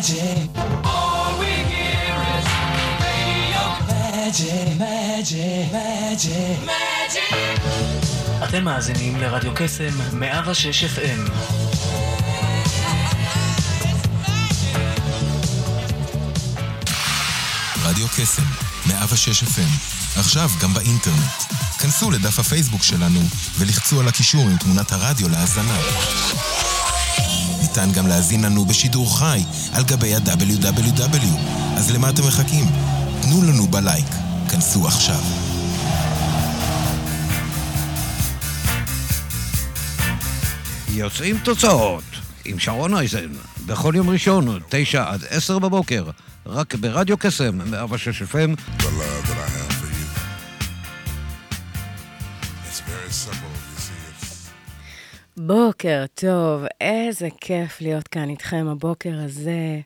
magic. All we hear is radio magic, magic, magic, magic. אתם מאזינים לרדיו קסם 106 FM. רדיו קסם, 106 FM, עכשיו גם באינטרנט. כנסו לדף הפייסבוק שלנו ולחצו על הקישור עם תמונת הרדיו להאזנה. ניתן גם להזין לנו בשידור חי על גבי ה-WW. אז למה אתם מחכים? תנו לנו בלייק. כנסו עכשיו. יוצאים תוצאות עם שרון אייזן, בכל יום ראשון, תשע עד עשר בבוקר, רק ברדיו קסם, 106 FM. the בוקר טוב, איזה כיף להיות כאן איתכם הבוקר הזה.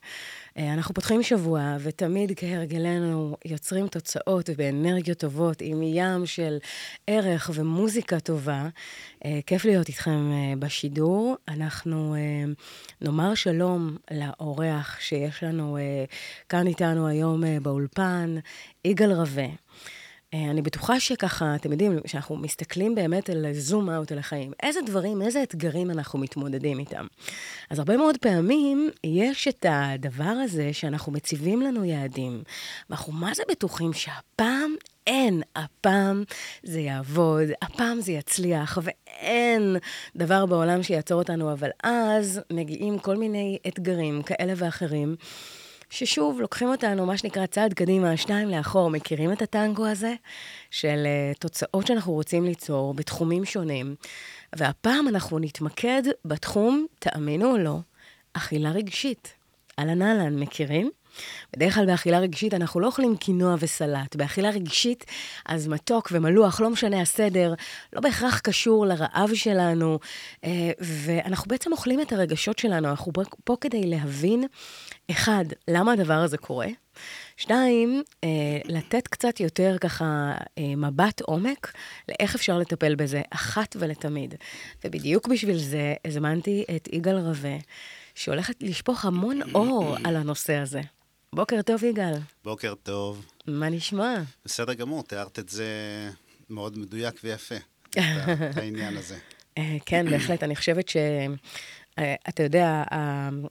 אה, אנחנו פותחים שבוע, ותמיד כהרגלנו יוצרים תוצאות באנרגיות טובות, עם ים של ערך ומוזיקה טובה. אה, כיף להיות איתכם אה, בשידור. אנחנו נאמר שלום לאורח שיש לנו כאן איתנו היום באולפן, יגאל רווה. אה, אני בטוחה שככה, אתם יודעים, כשאנחנו מסתכלים באמת על זום אאוט על החיים, איזה דברים, איזה אתגרים אנחנו מתמודדים איתם. אז הרבה מאוד פעמים יש את הדבר הזה שאנחנו מציבים לנו יעדים, ואנחנו מה זה בטוחים שהפעם אין, הפעם זה יעבוד, הפעם זה יצליח, ואין דבר בעולם שיעצור אותנו, אבל אז מגיעים כל מיני אתגרים כאלה ואחרים. ששוב, לוקחים אותנו, מה שנקרא, צעד קדימה, שניים לאחור. מכירים את הטנגו הזה? של uh, תוצאות שאנחנו רוצים ליצור בתחומים שונים. והפעם אנחנו נתמקד בתחום, תאמינו או לא, אכילה רגשית. אהלן אהלן, מכירים? בדרך כלל באכילה רגשית אנחנו לא אוכלים קינוע וסלט. באכילה רגשית, אז מתוק ומלוח, לא משנה הסדר, לא בהכרח קשור לרעב שלנו, אה, ואנחנו בעצם אוכלים את הרגשות שלנו. אנחנו פה כדי להבין, אחד, למה הדבר הזה קורה? שתיים, אה, לתת קצת יותר ככה אה, מבט עומק לאיך אפשר לטפל בזה אחת ולתמיד. ובדיוק בשביל זה הזמנתי את יגאל רווה, שהולכת לשפוך המון אור על הנושא הזה. בוקר טוב, יגאל. בוקר טוב. מה נשמע? בסדר גמור, תיארת את זה מאוד מדויק ויפה, את העניין הזה. אה, כן, בהחלט. אני חושבת ש... אתה יודע,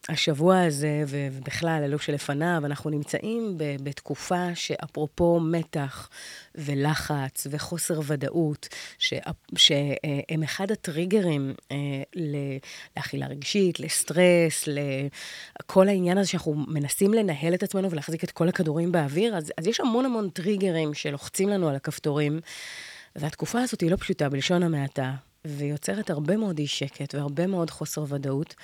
השבוע הזה, ובכלל, אלו שלפניו, אנחנו נמצאים בתקופה שאפרופו מתח ולחץ וחוסר ודאות, שהם אחד הטריגרים אה, לאכילה רגשית, לסטרס, לכל העניין הזה שאנחנו מנסים לנהל את עצמנו ולהחזיק את כל הכדורים באוויר, אז, אז יש המון המון טריגרים שלוחצים לנו על הכפתורים, והתקופה הזאת היא לא פשוטה, בלשון המעטה. ויוצרת הרבה מאוד אי שקט והרבה מאוד חוסר ודאות.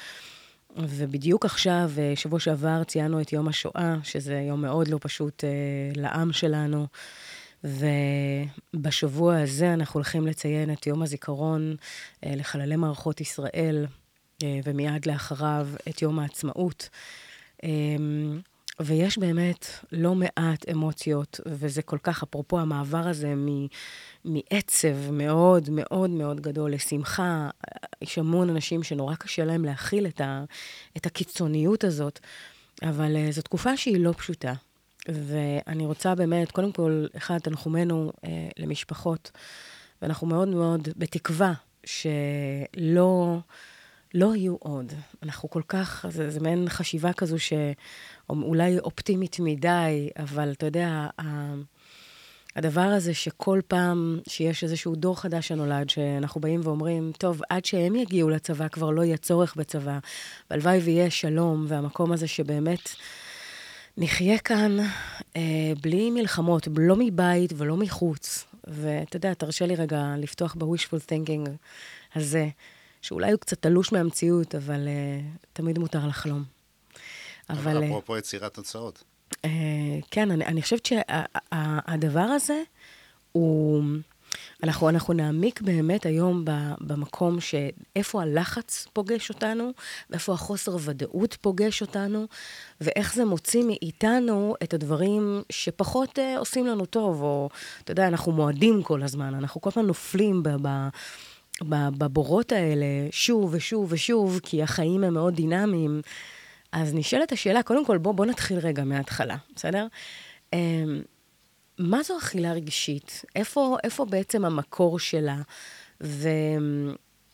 ובדיוק עכשיו, אה, שבוע שעבר, ציינו את יום השואה, שזה יום מאוד לא פשוט אה, לעם שלנו. ובשבוע הזה אנחנו הולכים לציין את יום הזיכרון אה, לחללי מערכות ישראל, אה, ומיד לאחריו את יום העצמאות. אה, ויש באמת לא מעט אמוציות, וזה כל כך, אפרופו המעבר הזה מ, מעצב מאוד מאוד מאוד גדול לשמחה, יש המון אנשים שנורא קשה להם להכיל את, ה, את הקיצוניות הזאת, אבל uh, זו תקופה שהיא לא פשוטה. ואני רוצה באמת, קודם כל, אחד, תנחומינו uh, למשפחות, ואנחנו מאוד מאוד בתקווה שלא... לא יהיו עוד. אנחנו כל כך, זה, זה מעין חשיבה כזו שאולי אופטימית מדי, אבל אתה יודע, ה- הדבר הזה שכל פעם שיש איזשהו דור חדש שנולד, שאנחנו באים ואומרים, טוב, עד שהם יגיעו לצבא כבר לא יהיה צורך בצבא, והלוואי ויהיה שלום, והמקום הזה שבאמת נחיה כאן אה, בלי מלחמות, לא מבית ולא מחוץ. ואתה יודע, תרשה לי רגע לפתוח ב-wishful thinking הזה. שאולי הוא קצת תלוש מהמציאות, אבל uh, תמיד מותר לחלום. אבל... אה, אפרופו יצירת תוצאות. uh, כן, אני, אני חושבת שהדבר שה, הזה הוא... אנחנו, אנחנו נעמיק באמת היום ב, במקום שאיפה הלחץ פוגש אותנו, ואיפה החוסר ודאות פוגש אותנו, ואיך זה מוציא מאיתנו את הדברים שפחות uh, עושים לנו טוב, או, אתה יודע, אנחנו מועדים כל הזמן, אנחנו כל הזמן נופלים ב... ב בבורות האלה שוב ושוב ושוב, כי החיים הם מאוד דינמיים, אז נשאלת השאלה, קודם כל, בוא, בוא נתחיל רגע מההתחלה, בסדר? אמ, מה זו אכילה רגשית? איפה, איפה בעצם המקור שלה? ו,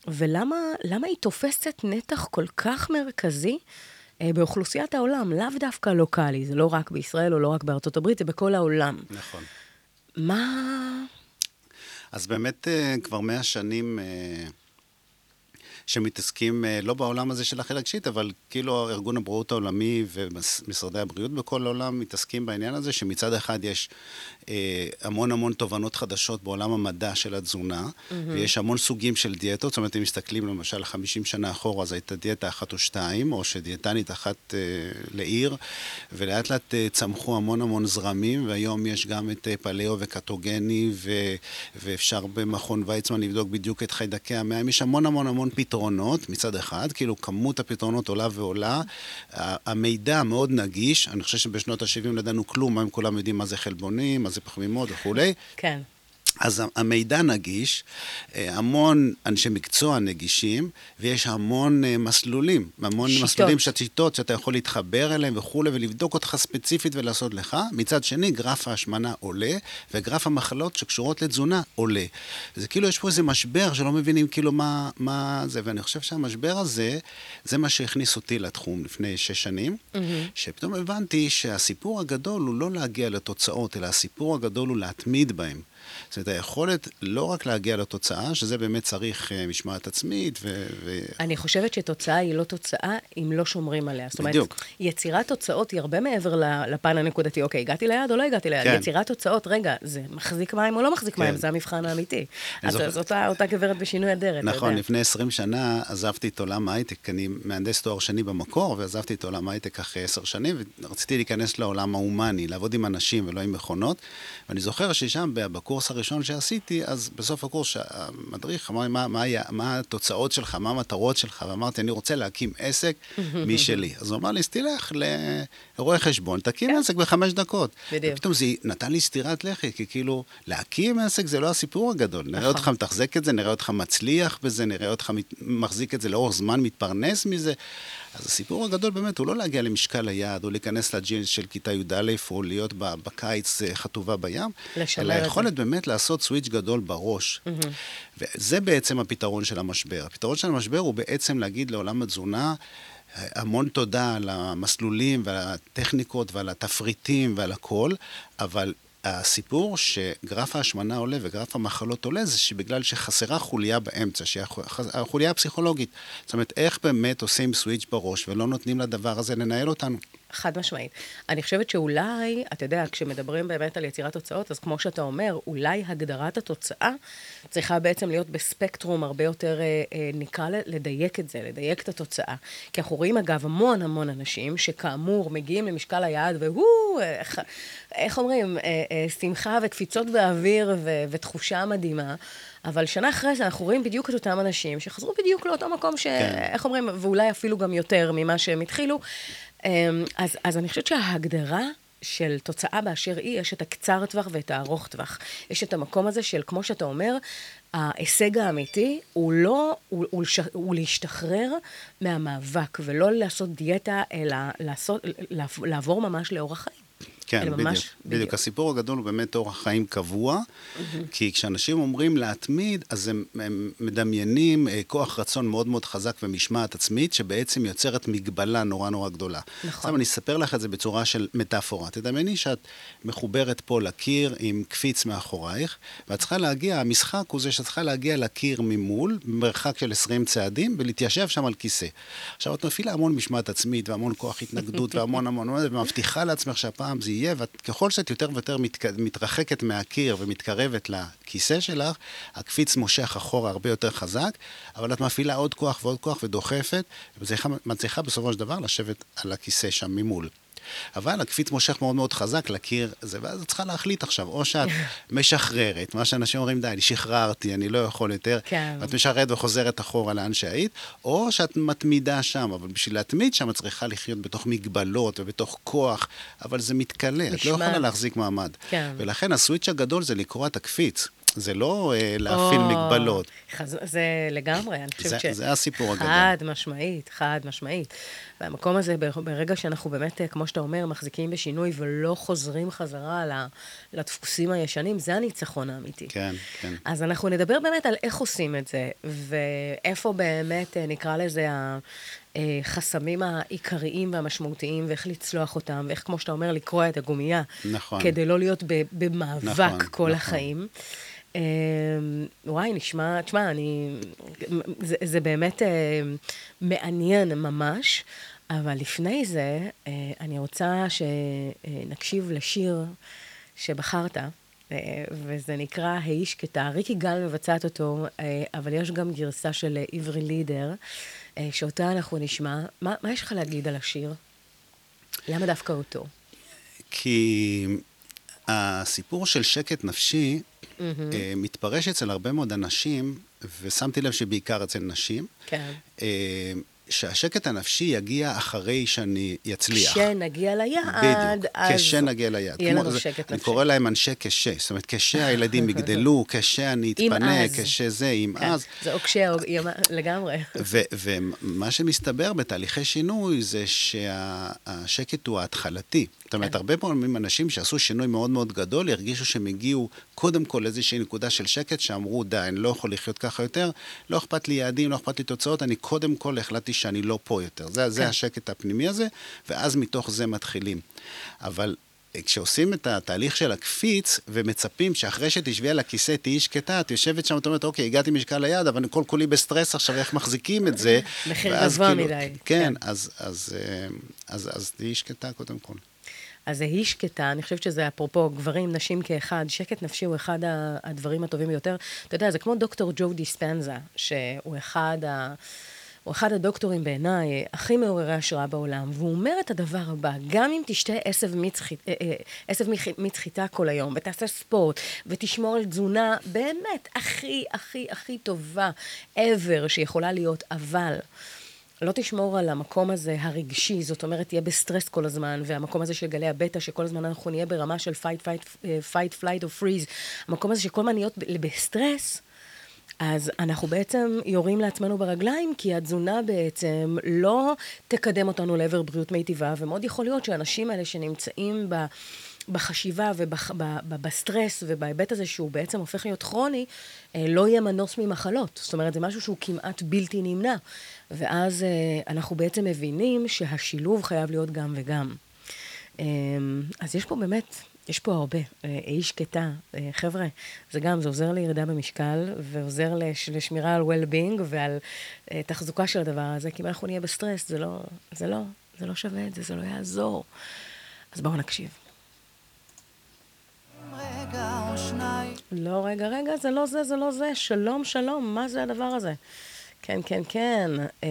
ולמה למה היא תופסת נתח כל כך מרכזי אה, באוכלוסיית העולם? לאו דווקא לוקאלי, זה לא רק בישראל או לא רק בארצות הברית, זה בכל העולם. נכון. מה... אז באמת אה, כבר מאה שנים אה, שמתעסקים אה, לא בעולם הזה של אכילה רגשית, אבל כאילו ארגון הבריאות העולמי ומשרדי הבריאות בכל העולם מתעסקים בעניין הזה, שמצד אחד יש המון המון תובנות חדשות בעולם המדע של התזונה, mm-hmm. ויש המון סוגים של דיאטות, זאת אומרת, אם מסתכלים למשל 50 שנה אחורה, אז הייתה דיאטה אחת או שתיים, או שדיאטנית אחת אה, לעיר, ולאט לאט אה, צמחו המון המון זרמים, והיום יש גם את אה, פלאו וקטוגני, ו, ואפשר במכון ויצמן לבדוק בדיוק את חיידקי המים, יש המון המון המון פתרונות מצד אחד, כאילו כמות הפתרונות עולה ועולה, המידע מאוד נגיש, אני חושב שבשנות ה-70 לא ידענו כלום, הם כולם יודעים מה זה חלבונים, מה זה פחמימות וכולי. כן. אז המידע נגיש, אה, המון אנשי מקצוע נגישים, ויש המון אה, מסלולים, המון שיטות. מסלולים של שיטות שאתה יכול להתחבר אליהם וכולי, ולבדוק אותך ספציפית ולעשות לך. מצד שני, גרף ההשמנה עולה, וגרף המחלות שקשורות לתזונה עולה. זה כאילו יש פה איזה משבר שלא מבינים כאילו מה, מה זה, ואני חושב שהמשבר הזה, זה מה שהכניס אותי לתחום לפני שש שנים, mm-hmm. שפתאום הבנתי שהסיפור הגדול הוא לא להגיע לתוצאות, אלא הסיפור הגדול הוא להתמיד בהם. זאת אומרת, היכולת לא רק להגיע לתוצאה, שזה באמת צריך uh, משמעת עצמית ו... ו... אני חושבת שתוצאה היא לא תוצאה אם לא שומרים עליה. זאת אומרת, בדיוק. יצירת תוצאות היא הרבה מעבר לפן הנקודתי. אוקיי, הגעתי ליעד או לא הגעתי ליעד? כן. יצירת תוצאות, רגע, זה מחזיק מים או לא מחזיק כן. מים? זה המבחן האמיתי. אז זוכר... זאת אותה, אותה גברת בשינוי אדרת, נכון, לפני 20 שנה עזבתי את עולם ההייטק, אני מהנדס תואר שני במקור, ועזבתי את עולם ההייטק אחרי 10 שנים, ורציתי להיכנס לעולם ההומני, לעבוד עם אנשים ולא עם מכונות. ואני זוכר ששם, בקורס הראשון שעשיתי, אז בסוף הקורס המדריך אמר לי, מה, מה, מה התוצאות שלך, מה המטרות שלך? ואמרתי, אני רוצה להקים עסק משלי. אז הוא אמר לי, אז תלך לרואה חשבון, תקים כן. עסק בחמש דקות. בדיוק. ופתאום זה נתן לי סטירת לחי, כי כאילו, להקים עסק זה לא הסיפור הגדול. נראה אותך נכון. מתחזק את זה, נראה אותך מצליח בזה, נראה אותך מחזיק את זה לאורך זמן, מתפרנס מזה. אז הסיפור הגדול באמת הוא לא להגיע למשקל היעד, או להיכנס לג'ינס של כיתה י"א, או להיות בקיץ אה, חטובה בים, אלא היכולת באמת לעשות סוויץ' גדול בראש. Mm-hmm. וזה בעצם הפתרון של המשבר. הפתרון של המשבר הוא בעצם להגיד לעולם התזונה, אה, המון תודה על המסלולים ועל הטכניקות ועל התפריטים ועל הכל, אבל הסיפור שגרף ההשמנה עולה וגרף המחלות עולה, זה שבגלל שחסרה חוליה באמצע, שהיא החוליה הפסיכולוגית. זאת אומרת, איך באמת עושים סוויץ' בראש ולא נותנים לדבר הזה לנהל אותנו? חד משמעית. אני חושבת שאולי, אתה יודע, כשמדברים באמת על יצירת תוצאות, אז כמו שאתה אומר, אולי הגדרת התוצאה צריכה בעצם להיות בספקטרום הרבה יותר, אה, אה, נקרא לדייק את זה, לדייק את התוצאה. כי אנחנו רואים, אגב, המון המון אנשים שכאמור מגיעים למשקל היעד, והוא, איך, איך אומרים, אה, שמחה וקפיצות באוויר ו, ותחושה מדהימה. אבל שנה אחרי זה אנחנו רואים בדיוק את אותם אנשים שחזרו בדיוק לאותו מקום, ש... כן. איך אומרים, ואולי אפילו גם יותר ממה שהם התחילו. אמ, אז, אז אני חושבת שההגדרה של תוצאה באשר היא, יש את הקצר טווח ואת הארוך טווח. יש את המקום הזה של, כמו שאתה אומר, ההישג האמיתי הוא לא, הוא, הוא, הוא להשתחרר מהמאבק, ולא לעשות דיאטה, אלא לעשות, לעבור ממש לאורח חיים. כן, בדיוק, ממש, בדיוק. בדיוק. הסיפור הגדול הוא באמת אורח חיים קבוע, mm-hmm. כי כשאנשים אומרים להתמיד, אז הם, הם מדמיינים אה, כוח רצון מאוד מאוד חזק ומשמעת עצמית, שבעצם יוצרת מגבלה נורא נורא גדולה. נכון. עכשיו אני אספר לך את זה בצורה של מטאפורה. תדמייני שאת מחוברת פה לקיר עם קפיץ מאחורייך, ואת צריכה להגיע, המשחק הוא זה שאת צריכה להגיע לקיר ממול, במרחק של 20 צעדים, ולהתיישב שם על כיסא. עכשיו, את מפעילה המון משמעת עצמית והמון כוח התנגדות והמון המון, ומבטיחה לעצמך שהפעם זה יהיה, וככל שאת יותר ויותר מת, מתרחקת מהקיר ומתקרבת לכיסא שלך, הקפיץ מושך אחורה הרבה יותר חזק, אבל את מפעילה עוד כוח ועוד כוח ודוחפת, ומצליחה בסופו של דבר לשבת על הכיסא שם ממול. אבל הקפיץ מושך מאוד מאוד חזק לקיר, זה, ואז את צריכה להחליט עכשיו, או שאת משחררת, מה שאנשים אומרים, די, אני שחררתי, אני לא יכול יותר, כן. ואת משחררת וחוזרת אחורה לאן שהיית, או שאת מתמידה שם, אבל בשביל להתמיד שם את צריכה לחיות בתוך מגבלות ובתוך כוח, אבל זה מתכלה, את לא יכולה להחזיק מעמד. כן. ולכן הסוויץ' הגדול זה לקרוע את הקפיץ. זה לא אה, להפעיל או, מגבלות. חז... זה לגמרי, אני חושבת ש... זה הסיפור הגדול. חד משמעית, חד משמעית. והמקום הזה, בר- ברגע שאנחנו באמת, אה, כמו שאתה אומר, מחזיקים בשינוי ולא חוזרים חזרה לדפוסים הישנים, זה הניצחון האמיתי. כן, כן. אז אנחנו נדבר באמת על איך עושים את זה, ואיפה באמת, אה, נקרא לזה, החסמים העיקריים והמשמעותיים, ואיך לצלוח אותם, ואיך, כמו שאתה אומר, לקרוע את הגומייה. נכון. כדי לא להיות במאבק נכון, כל נכון. החיים. אה, וואי, נשמע, תשמע, אני... זה, זה באמת אה, מעניין ממש, אבל לפני זה, אה, אני רוצה שנקשיב לשיר שבחרת, אה, וזה נקרא "היי שקטה". ריקי גל מבצעת אותו, אה, אבל יש גם גרסה של עברי לידר, אה, שאותה אנחנו נשמע. מה, מה יש לך להגיד על השיר? למה דווקא אותו? כי הסיפור של שקט נפשי אה, מתפרש אצל הרבה מאוד אנשים, ושמתי לב שבעיקר אצל נשים, כן. שהשקט הנפשי יגיע אחרי שאני אצליח. כשנגיע ליעד, בדיוק, אז כשנגיע ליעד. יהיה לנו שקט אני נפשי. קורא להם אנשי קשה, זאת אומרת, כשהילדים יגדלו, כשאני אתפנה. כשזה, אם כן, אז. זה או כשה או לגמרי. ו- ומה שמסתבר בתהליכי שינוי זה שהשקט הוא ההתחלתי. זאת אומרת, כן. הרבה פעמים אנשים שעשו שינוי מאוד מאוד גדול, הרגישו שהם הגיעו קודם כל לאיזושהי נקודה של שקט, שאמרו, די, אני לא יכול לחיות ככה יותר, לא אכפת לי יעדים, לא אכפת לי תוצאות, אני קודם כל החלטתי שאני לא פה יותר. זה, זה כן. השקט הפנימי הזה, ואז מתוך זה מתחילים. אבל... כשעושים את התהליך של הקפיץ, ומצפים שאחרי שתשבי על הכיסא תהיי שקטה, את יושבת שם, את אומרת, אוקיי, הגעתי משקל היד, אבל אני כל כולי בסטרס עכשיו, איך מחזיקים את זה? מחיר גבוה כאילו- מדי, כן, כן. אז, אז, אה, אז, אז תהיי שקטה קודם כל. אז זה היא שקטה, אני חושבת שזה אפרופו גברים, נשים כאחד, שקט נפשי הוא אחד הדברים הטובים ביותר. אתה יודע, זה כמו דוקטור ג'ו דיספנזה, שהוא אחד ה... הוא אחד הדוקטורים בעיניי הכי מעוררי השראה בעולם, והוא אומר את הדבר הבא, גם אם תשתה עשב מיץ אה, אה, עשב מיץ חיטה כל היום, ותעשה ספורט, ותשמור על תזונה באמת הכי, הכי, הכי טובה ever שיכולה להיות, אבל לא תשמור על המקום הזה הרגשי, זאת אומרת, תהיה בסטרס כל הזמן, והמקום הזה של גלי הבטא, שכל הזמן אנחנו נהיה ברמה של fight, fight, אה, fight, flight or freeze, המקום הזה שכל הזמן להיות ב- בסטרס, אז אנחנו בעצם יורים לעצמנו ברגליים, כי התזונה בעצם לא תקדם אותנו לעבר בריאות מיטיבה, ומאוד יכול להיות שהאנשים האלה שנמצאים ב... בחשיבה ובסטרס ובהיבט הזה שהוא בעצם הופך להיות כרוני, אה, לא יהיה מנוס ממחלות. זאת אומרת, זה משהו שהוא כמעט בלתי נמנע. ואז אה, אנחנו בעצם מבינים שהשילוב חייב להיות גם וגם. אה, אז יש פה באמת, יש פה הרבה. אה, אי שקטה. אה, חבר'ה, זה גם, זה עוזר לירידה במשקל, ועוזר לש, לשמירה על well-being ועל אה, תחזוקה של הדבר הזה, כי אם אנחנו נהיה בסטרס, זה לא, זה לא, זה לא שווה את זה, זה לא יעזור. אז בואו נקשיב. לא, רגע, רגע, זה לא זה, זה לא זה. שלום, שלום, מה זה הדבר הזה? כן, כן, כן. אה,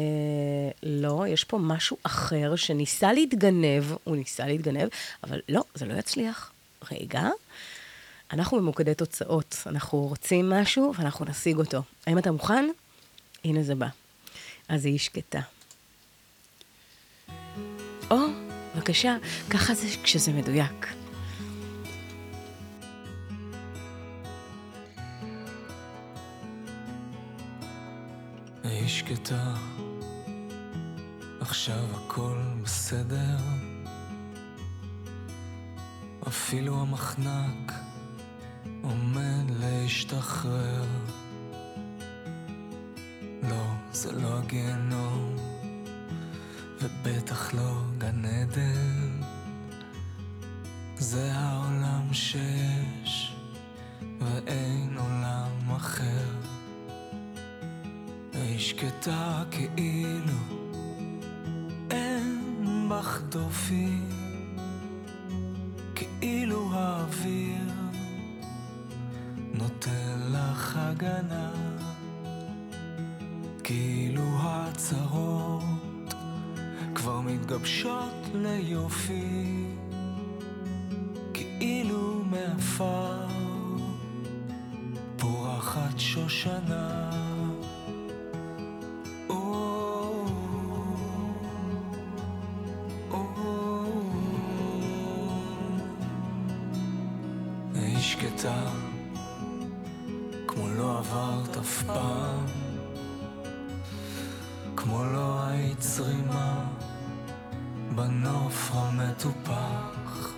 לא, יש פה משהו אחר שניסה להתגנב, הוא ניסה להתגנב, אבל לא, זה לא יצליח. רגע, אנחנו ממוקדי תוצאות. אנחנו רוצים משהו ואנחנו נשיג אותו. האם אתה מוכן? הנה זה בא. אז היא שקטה. או, בבקשה, ככה זה כשזה מדויק. היי שקטה, עכשיו הכל בסדר. אפילו המחנק עומד להשתחרר. לא, זה לא הגיהנום, ובטח לא גן עדן. זה העולם שיש, ואין עולם אחר. היא שקטה כאילו אין בך דופי, הגנה, כאילו הצרות כבר מתגבשות ליופי, כאילו מעפר פורחת שושנה. כמו לא היית צרימה בנוף המטופח,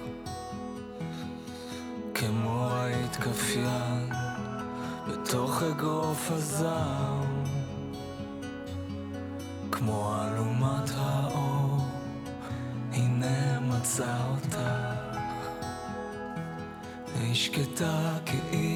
כמו היית כף יד בתוך אגרוף הזעם, כמו אלומת האור, הנה מצא אותך. היא שקטה כאילו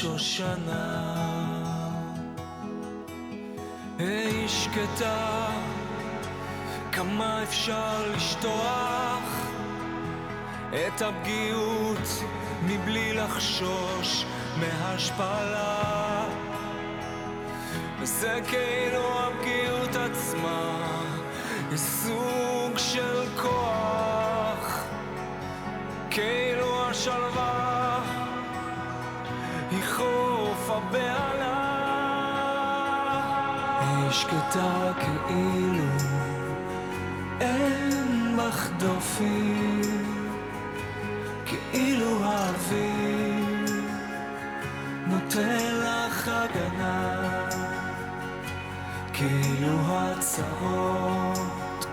שושנה. היי שקטה, כמה אפשר לשטוח את הפגיעות מבלי לחשוש מהשפלה. וזה כאילו הפגיעות עצמה היא סוג של כוח, כאילו השלווה חוף הבהלה. היא שקטה כאילו אין בך דופים, כאילו האוויר נותן לך הגנה, כאילו הצרות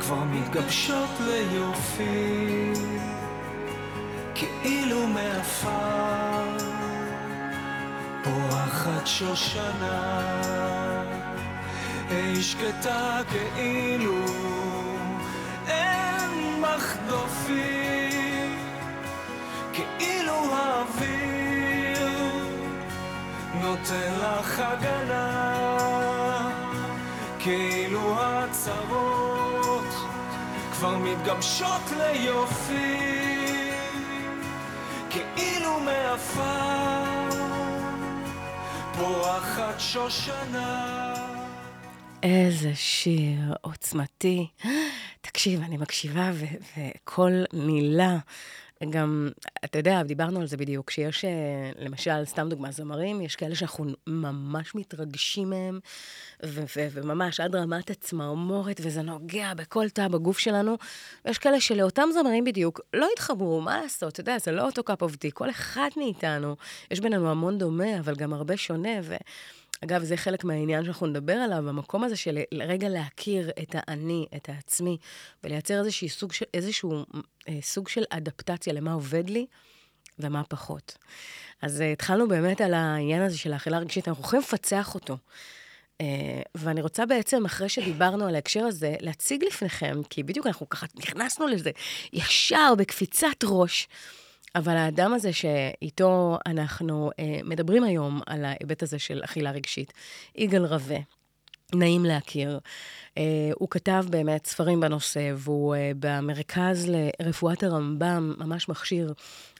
כבר מתגבשות ליופי, כאילו מעפר פורחת שושנה. היא שקטה כאילו אין בך דופים, כאילו האוויר נותן לך הגנה, כאילו הצרות כבר מתגבשות ליופי, כאילו מעפר פורחת שושנה. איזה שיר עוצמתי. תקשיב, אני מקשיבה וכל מילה, גם, אתה יודע, דיברנו על זה בדיוק, שיש, אה, למשל, סתם דוגמה, זמרים, יש כאלה שאנחנו ממש מתרגשים מהם, וממש עד רמת הצמרמורת, וזה נוגע בכל תא בגוף שלנו, ויש כאלה שלאותם זמרים בדיוק לא התחברו, מה לעשות, אתה יודע, זה לא אותו of tea, כל אחד מאיתנו, יש בינינו המון דומה, אבל גם הרבה שונה, ו... אגב, זה חלק מהעניין שאנחנו נדבר עליו, המקום הזה של רגע להכיר את האני, את העצמי, ולייצר איזשהו סוג של, איזשהו, אה, סוג של אדפטציה למה עובד לי ומה פחות. אז אה, התחלנו באמת על העניין הזה של האכילה הרגשית, אנחנו יכולים לפצח אותו. אה, ואני רוצה בעצם, אחרי שדיברנו על ההקשר הזה, להציג לפניכם, כי בדיוק אנחנו ככה נכנסנו לזה ישר בקפיצת ראש. אבל האדם הזה שאיתו אנחנו אה, מדברים היום על ההיבט הזה של אכילה רגשית, יגאל רווה, נעים להכיר. אה, הוא כתב באמת ספרים בנושא, והוא אה, במרכז לרפואת הרמב"ם ממש מכשיר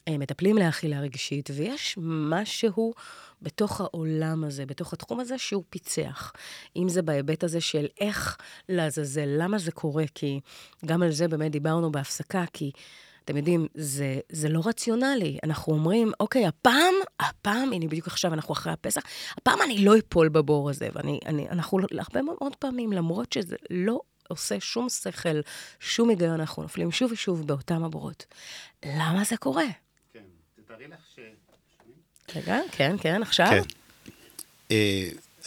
אה, מטפלים לאכילה רגשית, ויש משהו בתוך העולם הזה, בתוך התחום הזה, שהוא פיצח. אם זה בהיבט הזה של איך לעזאזל, למה זה קורה, כי גם על זה באמת דיברנו בהפסקה, כי... אתם יודעים, זה, זה לא רציונלי. אנחנו אומרים, אוקיי, הפעם, הפעם, הנה בדיוק עכשיו אנחנו אחרי הפסח, הפעם אני לא אפול בבור הזה. ואני, אני, אנחנו הרבה מאוד פעמים, למרות שזה לא עושה שום שכל, שום היגיון, אנחנו נופלים שוב ושוב באותם הבורות. למה זה קורה? כן, תתארי לך ש... רגע, כן, כן, עכשיו. כן.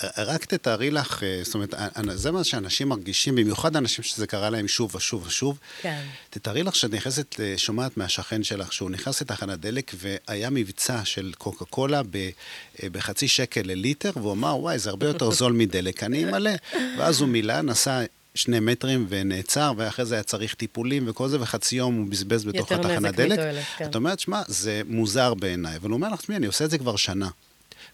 אה, רק תתארי לך, אה, זאת אומרת, זה מה שאנשים מרגישים, במיוחד אנשים שזה קרה להם שוב ושוב ושוב. כן. תתארי לך שאת נכנסת, אה, שומעת מהשכן שלך, שהוא נכנס לתחנת דלק והיה מבצע של קוקה קולה בחצי שקל לליטר, והוא אמר, וואי, זה הרבה יותר זול מדלק, אני אמלא. ואז הוא מילא, נסע שני מטרים ונעצר, ואחרי זה היה צריך טיפולים וכל זה, וחצי יום הוא בזבז בתוך התחנת דלק. מתועלת, כן. את אומרת, שמע, זה מוזר בעיניי. אבל הוא אומר לך, תשמעי, אני עושה את זה כבר שנה.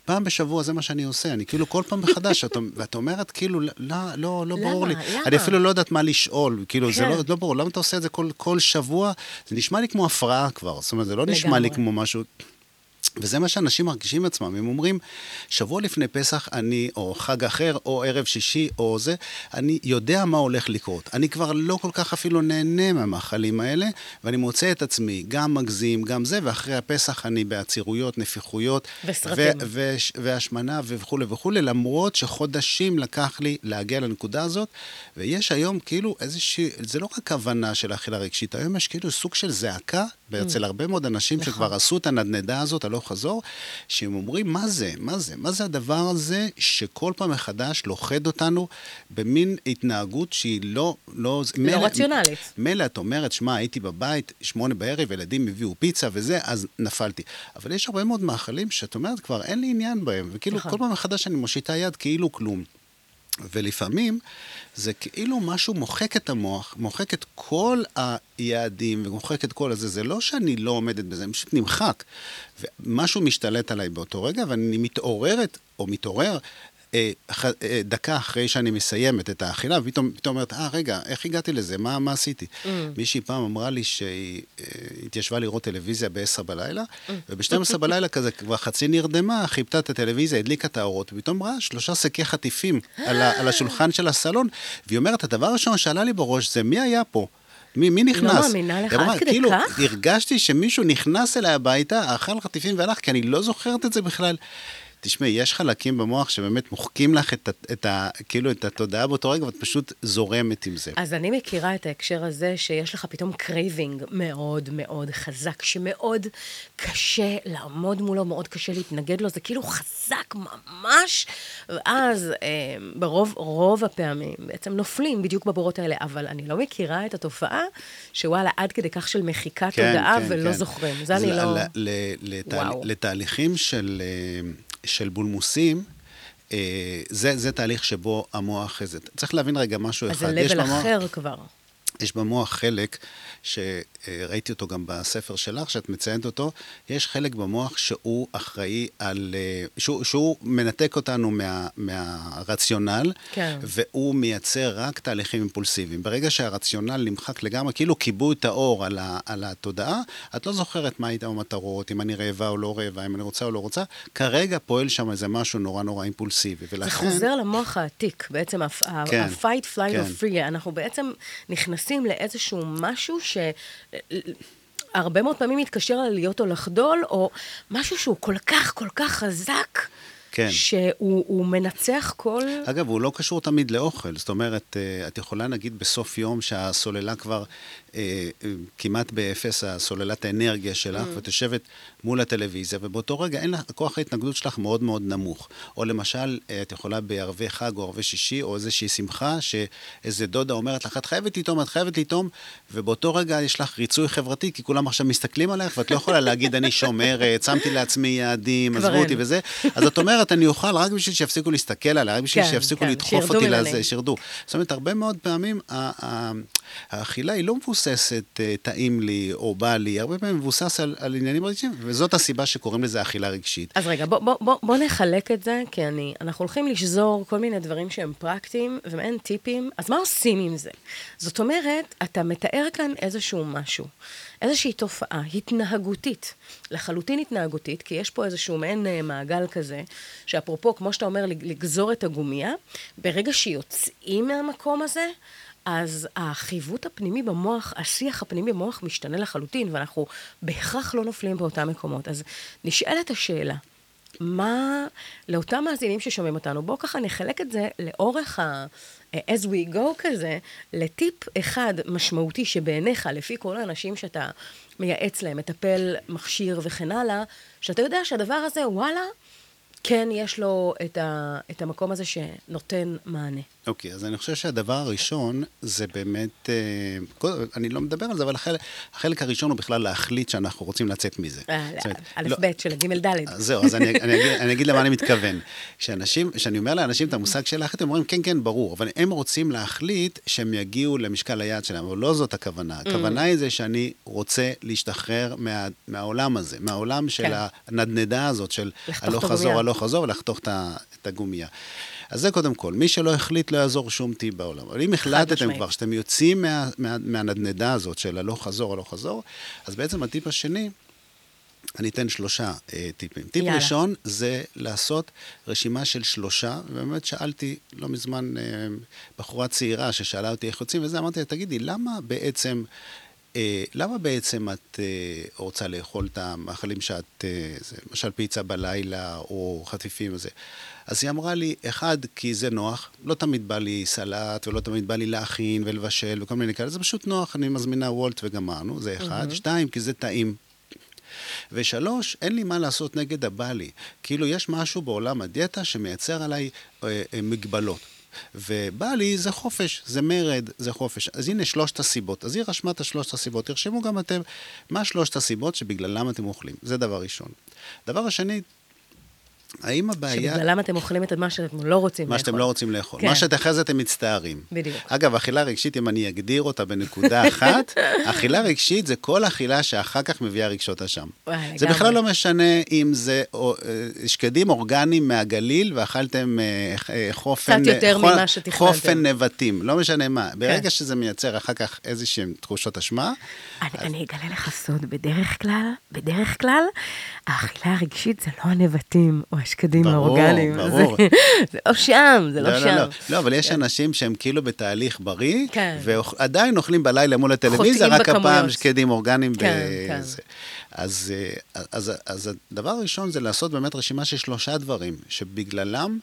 פעם בשבוע זה מה שאני עושה, אני כאילו כל פעם מחדש, ואת, ואת אומרת, כאילו, לא, לא, לא ברור לי. למה? אני אפילו לא יודעת מה לשאול, כאילו, כן. זה כן. לא, לא ברור, למה אתה עושה את זה כל, כל שבוע? זה נשמע לי כמו הפרעה כבר, זאת אומרת, זה לא נשמע לי לגמרי. כמו משהו... וזה מה שאנשים מרגישים עצמם. הם אומרים, שבוע לפני פסח אני, או חג אחר, או ערב שישי, או זה, אני יודע מה הולך לקרות. אני כבר לא כל כך אפילו נהנה מהמאכלים האלה, ואני מוצא את עצמי גם מגזים, גם זה, ואחרי הפסח אני בעצירויות, נפיחויות. וסרטים. והשמנה וכולי וכולי, למרות שחודשים לקח לי להגיע לנקודה הזאת, ויש היום כאילו איזושהי, זה לא רק הבנה של אכילה רגשית, היום יש כאילו סוג של זעקה, אצל הרבה מאוד אנשים נכון. שכבר עשו את הנדנדה הזאת, הלוך חזור, שהם אומרים, מה זה? מה זה? מה זה הדבר הזה שכל פעם מחדש לוכד אותנו במין התנהגות שהיא לא... לא, מילא- רציונלית. מילא את אומרת, שמע, הייתי בבית, שמונה בערב, ילדים הביאו פיצה וזה, אז נפלתי. אבל יש הרבה מאוד מאכלים שאת אומרת, כבר אין לי עניין בהם, וכאילו נכון. כל פעם מחדש אני מושיטה יד כאילו כלום. ולפעמים זה כאילו משהו מוחק את המוח, מוחק את כל היעדים ומוחק את כל הזה. זה לא שאני לא עומדת בזה, אני פשוט נמחק. ומשהו משתלט עליי באותו רגע, ואני מתעוררת, או מתעורר, דקה אחרי שאני מסיימת את האכילה, פתאום אומרת, אה, רגע, איך הגעתי לזה? מה, מה עשיתי? Mm. מישהי פעם אמרה לי שהיא אה, התיישבה לראות טלוויזיה ב-10 בלילה, Mm. וב-12 בלילה כזה כבר חצי נרדמה, חיפתה את הטלוויזיה, הדליקה את האורות, ופתאום ראה שלושה שקי חטיפים על, על השולחן של הסלון, והיא אומרת, הדבר הראשון שעלה לי בראש זה מי היה פה? מי, מי נכנס? מאמינה לך, עד כדי כאילו, כך? הרגשתי שמישהו נכנס אליי הביתה, אכל חטיפים והלך, כי אני לא זוכרת את זה בכלל. תשמעי, יש חלקים במוח שבאמת מוחקים לך את, ה- את, ה, כאילו, את התודעה באותו רגע, ואת פשוט זורמת עם זה. אז אני מכירה את ההקשר הזה שיש לך פתאום craving מאוד מאוד חזק, שמאוד קשה לעמוד מולו, מאוד קשה להתנגד לו, זה כאילו חזק ממש, ואז אה, ברוב רוב הפעמים בעצם נופלים בדיוק בבורות האלה, אבל אני לא מכירה את התופעה שוואלה, עד כדי כך של מחיקת תודעה ולא זוכרים. זה אני לא... ל- ל-. לתהליכים של, אה, של בולמוסים, אה, זה, זה תהליך שבו המוח... זה, צריך להבין רגע משהו אז אחד. זה יש לבל במוח- אחר כבר. יש במוח חלק, שראיתי אותו גם בספר שלך, שאת מציינת אותו, יש חלק במוח שהוא אחראי על... אה, שהוא, שהוא מנתק אותנו מה, מהרציונל, כן. והוא מייצר רק תהליכים אימפולסיביים. ברגע שהרציונל נמחק לגמרי, כאילו כיבו את האור על, ה, על התודעה, את לא זוכרת מה הייתה המטרות, אם אני רעבה או לא רעבה, אם אני רוצה או לא רוצה, כרגע פועל שם איזה משהו נורא נורא אימפולסיבי. זה ולכן... חוזר למוח העתיק, בעצם כן, ה-fight, flight כן. or free. אנחנו בעצם נכנסים לאיזשהו משהו ש... הרבה מאוד פעמים מתקשר על להיות או לחדול, או משהו שהוא כל כך, כל כך חזק, כן. שהוא הוא מנצח כל... אגב, הוא לא קשור תמיד לאוכל. זאת אומרת, אה, את יכולה נגיד בסוף יום שהסוללה כבר כמעט באפס, הסוללת האנרגיה שלך, Mm. ואת יושבת מול הטלוויזיה, ובאותו רגע אין לך, כוח ההתנגדות שלך מאוד מאוד נמוך. או למשל, אה, את יכולה בערבי חג או ערבי שישי, או איזושהי שמחה, שאיזה דודה אומרת לך, את חייבת לטעום, את חייבת לטעום, ובאותו רגע יש לך ריצוי חברתי, כי כולם עכשיו מסתכלים עליך, ואת לא יכולה להגיד, אני שומרת, שמתי לעצמי יעדים, עזבו אותי. וזה. אז את אומרת, אני אוכל רק בשביל שיפסיקו להסתכל עליי, רק בשביל כן, שיפסיקו כן, לדחוף אותי. לזה, שירדו. זאת אומרת, הרבה מאוד פעמים האכילה היא לא מבוססת אה, טעים לי או בא לי, הרבה פעמים מבוסס על, על עניינים רגשיים, וזאת הסיבה שקוראים לזה אכילה רגשית. אז רגע, בוא, בוא, בוא, בוא נחלק את זה, כי אני, אנחנו הולכים לשזור כל מיני דברים שהם פרקטיים ומעין טיפים, אז מה עושים עם זה? זאת אומרת, אתה מתאר כאן איזשהו משהו, איזושהי תופעה התנהגותית, לחלוטין התנהגותית, כי יש פה איזשהו מעין אה, מעגל כזה, שאפרופו, כמו שאתה אומר, לג- לגזור את הגומייה, ברגע שיוצאים מהמקום הזה, אז החיווט הפנימי במוח, השיח הפנימי במוח משתנה לחלוטין, ואנחנו בהכרח לא נופלים באותם מקומות. אז נשאלת השאלה, מה, לאותם מאזינים ששומעים אותנו, בואו ככה נחלק את זה לאורך ה... as we go כזה, לטיפ אחד משמעותי שבעיניך, לפי כל האנשים שאתה מייעץ להם, מטפל, מכשיר וכן הלאה, שאתה יודע שהדבר הזה, וואלה, כן יש לו את, ה, את המקום הזה שנותן מענה. אוקיי, אז אני חושב שהדבר הראשון זה באמת, אה, קודם- אני לא מדבר על זה, אבל החלק, החלק הראשון הוא בכלל להחליט שאנחנו רוצים לצאת מזה. אה, א' לא- ב' של הג' ד'. אז זהו, אז אני, אני, אגיד, אני אגיד למה אני מתכוון. כשאנשים, כשאני אומר לאנשים את המושג של להחליט, הם אומרים, כן, כן, ברור, אבל הם רוצים להחליט שהם יגיעו למשקל היעד שלהם, אבל לא זאת הכוונה. Mm. הכוונה היא זה שאני רוצה להשתחרר מה, מהעולם הזה, מהעולם של כן. הנדנדה הזאת, של הלוך חזור, הגומייה. הלוך חזור, ולחתוך את הגומייה. אז זה קודם כל, מי שלא החליט לא יעזור שום טיפ בעולם. אבל אם החלטתם. כבר שאתם יוצאים מה, מה, מהנדנדה הזאת של הלוך חזור, הלוך חזור, אז בעצם הטיפ השני אני אתן שלושה אה, טיפים. טיפ יאללה. ראשון זה לעשות רשימה של שלושה, ובאמת שאלתי לא מזמן אה, בחורה צעירה ששאלה אותי איך יוצאים, וזה אמרתי לה, תגידי, למה בעצם... אה, למה בעצם את אה, רוצה לאכול את המאכלים שאת, אה, למשל פיצה בלילה או חטיפים וזה? אז היא אמרה לי, אחד, כי זה נוח, לא תמיד בא לי סלט ולא תמיד בא לי להכין ולבשל וכל מיני כאלה, זה פשוט נוח, אני מזמינה וולט וגמרנו, זה אחד. Mm-hmm. שתיים, כי זה טעים. ושלוש, אין לי מה לעשות נגד הבעלי. כאילו, יש משהו בעולם הדיאטה שמייצר עליי אה, אה, מגבלות. ובא לי זה חופש, זה מרד, זה חופש. אז הנה שלושת הסיבות. אז היא רשמה את השלושת הסיבות. תרשמו גם אתם מה שלושת הסיבות שבגללם אתם אוכלים. זה דבר ראשון. דבר השני, האם הבעיה... שבגללם אתם אוכלים את מה שאתם לא רוצים מה לאכול. שאתם לא רוצים לאכול. כן. מה שאחרי זה אתם מצטערים. בדיוק. אגב, אכילה רגשית, אם אני אגדיר אותה בנקודה אחת, אכילה רגשית זה כל אכילה שאחר כך מביאה רגשות אשם. זה. בכלל לא משנה אם זה או, אה, שקדים אורגניים מהגליל ואכלתם אה, אה, חופן... קצת יותר חו- ממה שתכננתם. חופן נבטים, לא משנה מה. ברגע שזה מייצר אחר כך איזשהן תחושות אשמה, אני, אני אגלה לך סוד, בדרך כלל, בדרך כלל, האכילה הרגשית זה לא הנבטים או השקדים ברור, האורגניים. ברור. זה, זה לא שם, זה לא, לא, שם. לא, לא, לא, אבל יש אנשים שהם כאילו בתהליך בריא, כן. ועדיין אוכלים בלילה מול הטלוויזיה, רק הפעם בכמויות. שקדים אורגניים. כן, כן. בזה. אז, אה, אז, אז הדבר הראשון זה לעשות באמת רשימה של שלושה דברים, שבגללם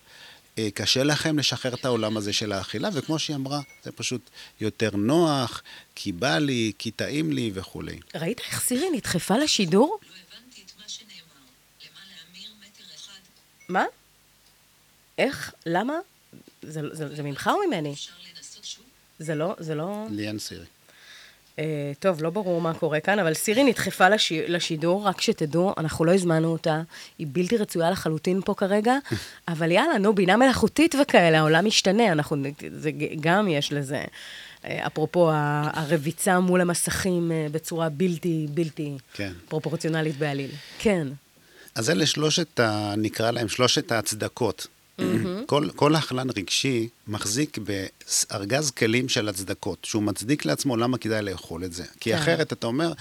אה, קשה לכם לשחרר את העולם הזה של האכילה, וכמו שהיא אמרה, זה פשוט יותר נוח, כי בא לי, כי טעים לי וכולי. ראית איך סירי נדחפה לשידור? לא הבנתי את מה שנאמר. למה להמיר מטר אחד מה? איך? למה? זה, זה, זה ממך או ממני? זה לא, זה לא... ליאן סירי. אה, טוב, לא ברור מה קורה כאן, אבל סירי נדחפה לש... לשידור, רק שתדעו, אנחנו לא הזמנו אותה, היא בלתי רצויה לחלוטין פה כרגע, אבל יאללה, נו, בינה מלאכותית וכאלה, העולם משתנה, אנחנו, זה גם יש לזה, אה, אפרופו הרביצה מול המסכים אה, בצורה בלתי, בלתי כן. פרופורציונלית בעליל. כן. אז אלה שלושת, ה, נקרא להם שלושת ההצדקות. כל, כל אכלן רגשי מחזיק בארגז כלים של הצדקות, שהוא מצדיק לעצמו למה כדאי לאכול את זה. כי כן. אחרת אתה אומר,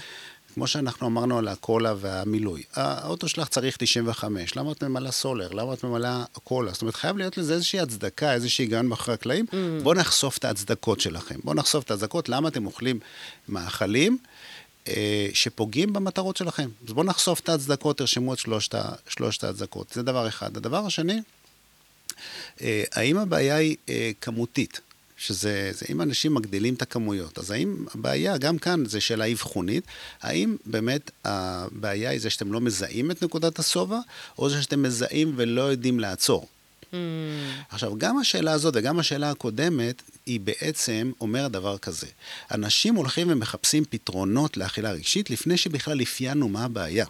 כמו שאנחנו אמרנו על הקולה והמילוי, האוטו שלך צריך 95, למה את ממלאה סולר? למה את ממלאה קולה? זאת אומרת, חייב להיות לזה איזושהי הצדקה, איזושהי היגיון מאחורי הקלעים. בואו נחשוף את ההצדקות שלכם. בואו נחשוף את ההצדקות, למה אתם אוכלים מאכלים. אה, שפוגעים במטרות שלכם. אז בואו נחשוף את ההצדקות, תרשמו את שלושת, שלושת ההצדקות. זה דבר אחד. הדבר השני, אה, האם הבעיה היא אה, כמותית? שזה, זה, אם אנשים מגדילים את הכמויות, אז האם הבעיה, גם כאן זו שאלה אבחונית, האם באמת הבעיה היא זה שאתם לא מזהים את נקודת השובע, או זה שאתם מזהים ולא יודעים לעצור? עכשיו, גם השאלה הזאת וגם השאלה הקודמת, היא בעצם אומרת דבר כזה. אנשים הולכים ומחפשים פתרונות לאכילה רגשית לפני שבכלל אפיינו מה הבעיה.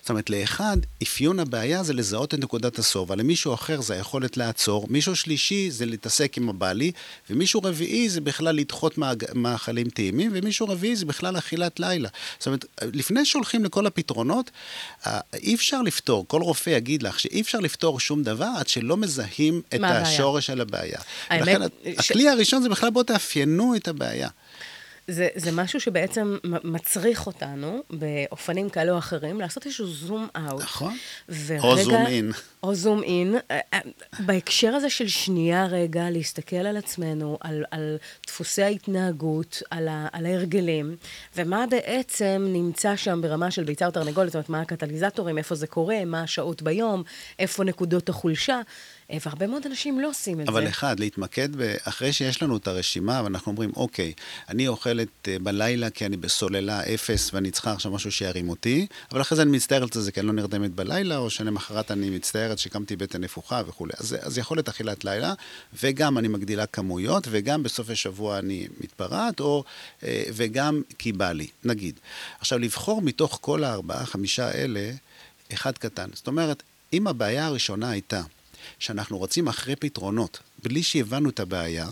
זאת אומרת, לאחד, אפיון הבעיה זה לזהות את נקודת השובע, למישהו אחר זה היכולת לעצור, מישהו שלישי זה להתעסק עם הבעלי, ומישהו רביעי זה בכלל לדחות מאכלים טעימים, ומישהו רביעי זה בכלל אכילת לילה. זאת אומרת, לפני שהולכים לכל הפתרונות, אה, אי אפשר לפתור, כל רופא יגיד לך שאי אפשר לפתור שום דבר עד שלא מזהים את הבעיה? השורש של הבעיה. האמת, לכן, ש- הכלי הראשון זה בכלל בואו תאפיינו את הבעיה. זה, זה משהו שבעצם מצריך אותנו, באופנים כאלה או אחרים, לעשות איזשהו זום אאוט. נכון. ורגע, או זום אין. או זום אין. אה, אה, בהקשר הזה של שנייה רגע, להסתכל על עצמנו, על, על דפוסי ההתנהגות, על, ה, על ההרגלים, ומה בעצם נמצא שם ברמה של ביצה או תרנגולת, זאת אומרת, מה הקטליזטורים, איפה זה קורה, מה השעות ביום, איפה נקודות החולשה. והרבה מאוד אנשים לא עושים את אבל זה. אחד, להתמקד. אחרי שיש לנו את הרשימה, ואנחנו אומרים, אוקיי, אני אוכלת אה, בלילה כי אני בסוללה אפס ואני צריכה עכשיו משהו שירים אותי, אבל אחרי זה אני מצטערת על זה כי אני לא נרדמת בלילה, או שלמחרת אני מצטערת שקמתי בטן נפוחה וכולי. אז, אז יכול להיות אכילת לילה, וגם אני מגדילה כמויות, וגם בסוף השבוע אני מתפרעת, או, אה, וגם כי בא לי, נגיד. עכשיו, לבחור מתוך כל הארבעה, חמישה האלה, אחד קטן. זאת אומרת, אם הבעיה הראשונה הייתה שאנחנו רצים אחרי פתרונות, בלי שהבנו את הבעיה,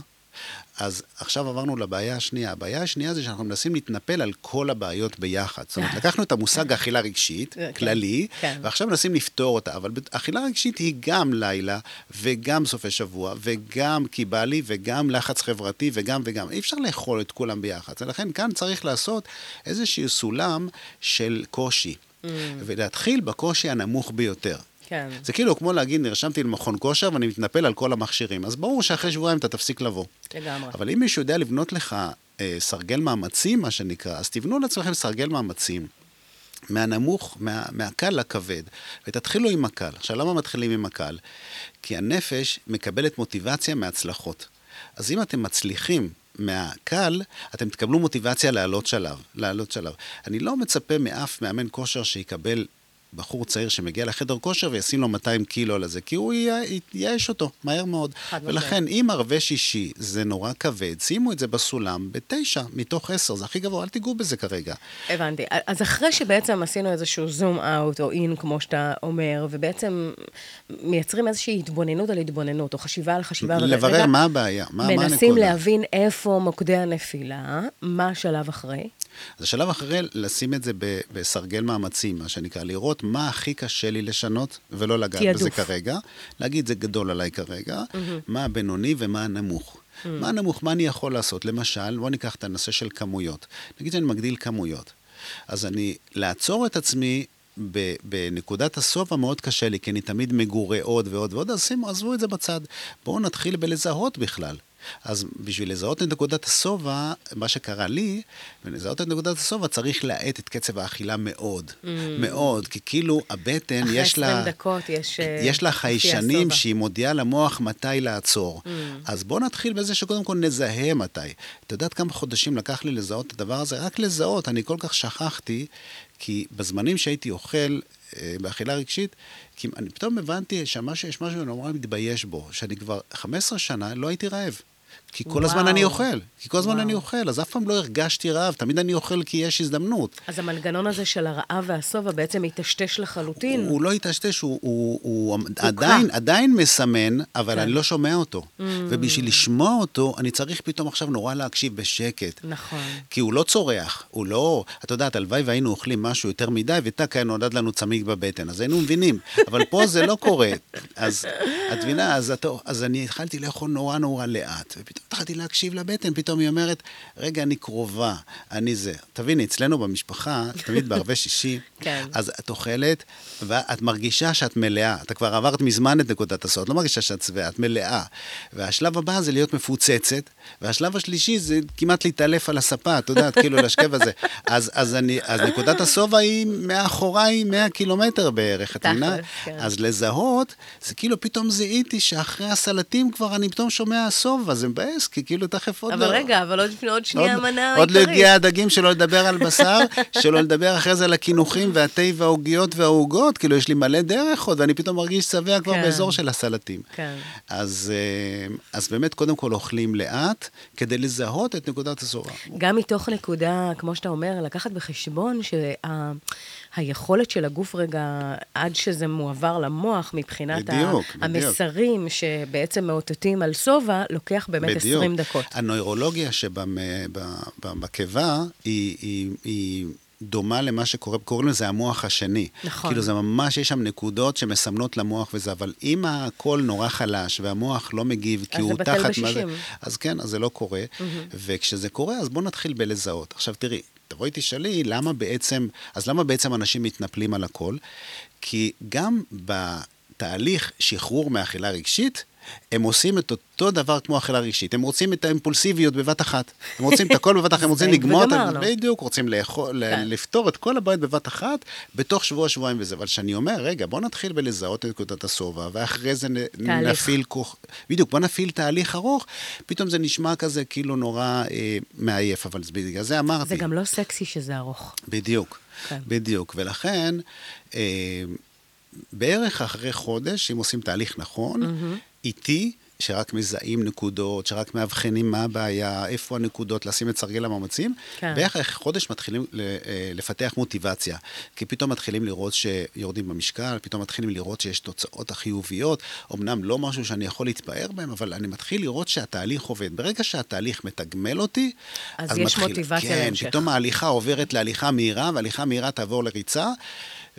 אז עכשיו עברנו לבעיה השנייה. הבעיה השנייה זה שאנחנו מנסים להתנפל על כל הבעיות ביחד. זאת אומרת, לקחנו את המושג האכילה רגשית, כן, כללי, כן. ועכשיו מנסים לפתור אותה. אבל אכילה רגשית היא גם לילה, וגם סופי שבוע, וגם כי בא לי, וגם לחץ חברתי, וגם וגם. אי אפשר לאכול את כולם ביחד. ולכן כאן צריך לעשות איזשהו סולם של קושי. ולהתחיל בקושי הנמוך ביותר. כן. זה כאילו כמו להגיד, נרשמתי למכון כושר ואני מתנפל על כל המכשירים. אז ברור שאחרי שבועיים אתה תפסיק לבוא. לגמרי. אבל אם מישהו יודע לבנות לך אה, סרגל מאמצים, מה שנקרא, אז תבנו לעצמכם סרגל מאמצים. מהנמוך, מה, מהקל לכבד, ותתחילו עם הקל. עכשיו, למה מתחילים עם הקל? כי הנפש מקבלת מוטיבציה מהצלחות. אז אם אתם מצליחים מהקל, אתם תקבלו מוטיבציה לעלות שלב, לעלות שלב. אני לא מצפה מאף מאמן כושר שיקבל בחור צעיר שמגיע לחדר כושר וישים לו 200 קילו על הזה, כי הוא ייאש אותו מהר מאוד. ולכן, אם ערבי שישי זה נורא כבד, שימו את זה בסולם בתשע מתוך עשר, זה הכי גבוה, אל תיגעו בזה כרגע. הבנתי. אז אחרי שבעצם עשינו איזשהו זום אאוט או אין, כמו שאתה אומר, ובעצם מייצרים איזושהי התבוננות על התבוננות, או חשיבה על חשיבה... לברר מה הבעיה, מה, מה מנסים הנקודה. להבין איפה מוקדי הנפילה, מה השלב אחרי. אז השלב אחרי, לשים את זה ב- בסרגל מאמצים, מה שנקרא, לראות מה הכי קשה לי לשנות, ולא לגעת תעדוף. בזה כרגע. להגיד, זה גדול עליי כרגע, מה הבינוני ומה הנמוך. מה הנמוך, מה אני יכול לעשות? למשל, בואו ניקח את הנושא של כמויות. נגיד שאני מגדיל כמויות. אז אני, לעצור את עצמי בנקודת הסוף המאוד קשה לי, כי אני תמיד מגורה עוד ועוד ועוד, אז שימו, עזבו את זה בצד. בואו נתחיל בלזהות בכלל. אז בשביל לזהות את נקודת השובע, מה שקרה לי, ולזהות את נקודת השובע צריך להאט את קצב האכילה מאוד. מאוד, כי כאילו הבטן, אחרי יש לה... 20 דקות יש... אה, יש לה חיישנים. שהיא מודיעה למוח מתי לעצור. אז בואו נתחיל בזה שקודם כל נזהה מתי. את יודעת כמה חודשים לקח לי לזהות את הדבר הזה? רק לזהות, אני כל כך שכחתי, כי בזמנים שהייתי אוכל אה, באכילה רגשית, כי אני פתאום הבנתי שמשהו, יש משהו שאני נורא מתבייש בו, שאני כבר 15 שנה לא הייתי רעב. כי כל הזמן וואו. אני אוכל, כי כל הזמן וואו. אני אוכל, אז אף פעם לא הרגשתי רעב, תמיד אני אוכל כי יש הזדמנות. אז המנגנון הזה של הרעב והשובע בעצם מיטשטש לחלוטין. הוא לא יטשטש, הוא, הוא, הוא, עדיין, עדיין מסמן, אבל כן. אני לא שומע אותו. ובשביל לשמוע אותו, אני צריך פתאום עכשיו נורא להקשיב בשקט. נכון. כי הוא לא צורח, הוא לא... את יודעת, הלוואי והיינו אוכלים משהו יותר מדי, וטאק היה נולד לנו צמיג בבטן, אז היינו מבינים. אבל פה זה לא קורה. אז את מבינה, אז, אז אני התחלתי לאכול נורא נורא לאט, ופתאום התחלתי להקשיב לבטן, פתאום היא אומרת, רגע, אני קרובה, אני זה. תביני, אצלנו במשפחה, תמיד בערבי שישי, כן. אז את אוכלת, ואת מרגישה שאת מלאה. אתה כבר עברת מזמן את נקודת הסוד, לא מרגישה שאת שבעה, את מלאה. והשלב הבא זה להיות מפוצצת, והשלב השלישי זה כמעט להתעלף על הספה, את יודעת, כאילו להשכב על זה. אז, אז, אני, אז נקודת השובע היא מאחוריי 100 קילומטר בערך, את מבינה? כן. אז לזהות, זה כאילו פתאום זיהיתי שאחרי הסלטים כבר אני פתאום שומע שובע, זה מבאס, כי כאילו תכף עוד אבל לא... רגע, אבל עוד לפני- עוד שנייה המנה עוד לא העיקרית. הגיע הדגים, שלא לדבר על בשר, שלא לדבר אחרי זה על הקינוחים והתה והעוגיות והעוגות, כאילו יש לי מלא דרך עוד, ואני פתאום מרגיש שבע כבר כן. באזור של הסלטים. כן. אז, אה, אז באמת, קודם כל אוכלים לאט, כדי לזהות את נקודת הסורה. גם מתוך נקודה, כמו שאתה אומר, לקחת בחשבון שהיכולת של הגוף רגע, עד שזה מועבר למוח, מבחינת ה- בדיוק, בדיוק. המסרים שבעצם מאותתים על שובע, לוקח באמת 20 דקות. הנוירולוגיה שבקיבה היא, היא, היא דומה למה שקורה, קוראים לזה המוח השני. נכון. כאילו זה ממש, יש שם נקודות שמסמנות למוח וזה, אבל אם הקול נורא חלש והמוח לא מגיב, כי אז הוא זה בטל תחת... מה בשישים. זה, אז כן, אז זה לא קורה. וכשזה קורה, אז בואו נתחיל בלזהות. עכשיו תראי, תבואי תשאלי, למה בעצם, אז למה בעצם אנשים מתנפלים על הכל? כי גם בתהליך שחרור מאכילה רגשית, הם עושים את אותו דבר כמו אכילה רגשית. הם רוצים את האימפולסיביות בבת אחת. הם רוצים את הכל בבת אחת, הם רוצים לגמור את וגמרנו. בדיוק, רוצים לאכול, כן. לפתור את כל הבעיות בבת אחת, בתוך שבוע, שבועיים וזה. אבל כשאני אומר, רגע, בוא נתחיל בלזהות את נקודת השובע, ואחרי זה נ. נפעיל כוח... בדיוק, בוא נפעיל תהליך ארוך, פתאום זה נשמע כזה כאילו נורא אה, מעייף, אבל בגלל זה אמרתי. זה גם לא סקסי שזה ארוך. בדיוק, כן. בדיוק. ולכן, אה, בערך אחרי חודש, אם עושים תהליך נכון, איטי, שרק מזהים נקודות, שרק מאבחנים מה הבעיה, איפה הנקודות, לשים את סרגל המאמצים, כן. בערך חודש מתחילים אה, לפתח מוטיבציה. כי פתאום מתחילים לראות שיורדים במשקל, פתאום מתחילים לראות שיש תוצאות החיוביות, אמנם לא משהו שאני יכול להתפאר בהם, אבל אני מתחיל לראות שהתהליך עובד. ברגע שהתהליך מתגמל אותי, אז יש מוטיבציה כן, להמשך. פתאום ההליכה עוברת להליכה מהירה, והליכה מהירה תעבור לריצה.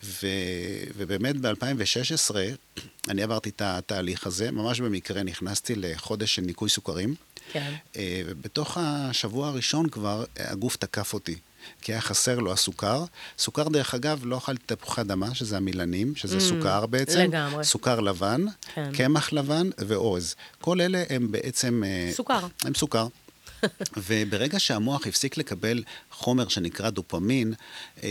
ו... ובאמת ב-2016 אני עברתי את התהליך הזה, ממש במקרה נכנסתי לחודש של ניקוי סוכרים. כן. אה, ובתוך השבוע הראשון כבר הגוף תקף אותי. כי היה חסר לו הסוכר. סוכר, דרך אגב, לא אכלתי תפוחי אדמה, שזה המילנים, שזה סוכר בעצם. Mm, לגמרי. סוכר לבן, כן. קמח לבן ואורז. כל אלה הם בעצם... אה, סוכר. הם סוכר. וברגע שהמוח הפסיק לקבל חומר שנקרא דופמין, אה,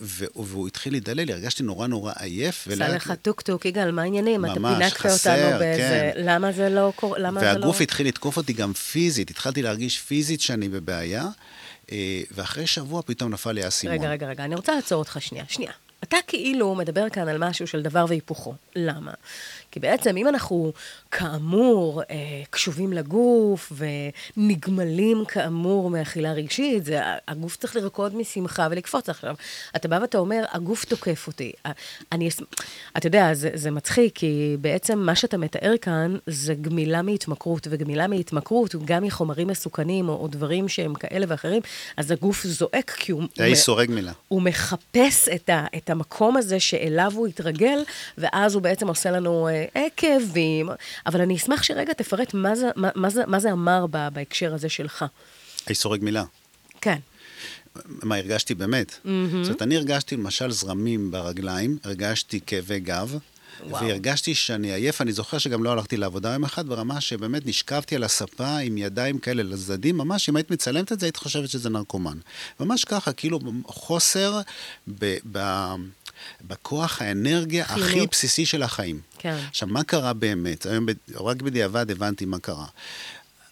והוא התחיל להידלל, הרגשתי נורא נורא עייף. עשה לך טוק-טוק, יגאל, מה העניינים? אתה פינקת אותנו באיזה... כן. למה זה לא קורה? למה זה לא... והגוף התחיל לתקוף אותי גם פיזית, התחלתי להרגיש פיזית שאני בבעיה, אה, ואחרי שבוע פתאום נפל לי האסימון. רגע, רגע, רגע, אני רוצה לעצור אותך שנייה. שנייה. אתה כאילו מדבר כאן על משהו של דבר והיפוכו. למה? כי בעצם אם אנחנו כאמור אה, קשובים לגוף ונגמלים כאמור מאכילה רגשית, זה, הגוף צריך לרקוד משמחה ולקפוץ עכשיו. אתה בא ואתה אומר, הגוף תוקף אותי. אני, אתה יודע, זה, זה מצחיק, כי בעצם מה שאתה מתאר כאן זה גמילה מהתמכרות, וגמילה מהתמכרות, גם מחומרים מסוכנים או, או דברים שהם כאלה ואחרים, אז הגוף זועק כי הוא... האיש סורג מילה. הוא מחפש את, ה, את המקום הזה שאליו הוא התרגל, ואז הוא בעצם עושה לנו אה, כאבים. אבל אני אשמח שרגע תפרט מה זה, מה, מה זה, מה זה אמר ב, בהקשר הזה שלך. האיש סורג מילה. כן. מה הרגשתי באמת? Mm-hmm. זאת אומרת, אני הרגשתי למשל זרמים ברגליים, הרגשתי כאבי גב, וואו. והרגשתי שאני עייף, אני זוכר שגם לא הלכתי לעבודה יום אחד, ברמה שבאמת נשכבתי על הספה עם ידיים כאלה לצדדים, ממש, אם היית מצלמת את זה, היית חושבת שזה נרקומן. ממש ככה, כאילו חוסר ב... ב בכוח האנרגיה הכי חיוניות. בסיסי של החיים. כן. עכשיו, מה קרה באמת? היום, רק בדיעבד הבנתי מה קרה.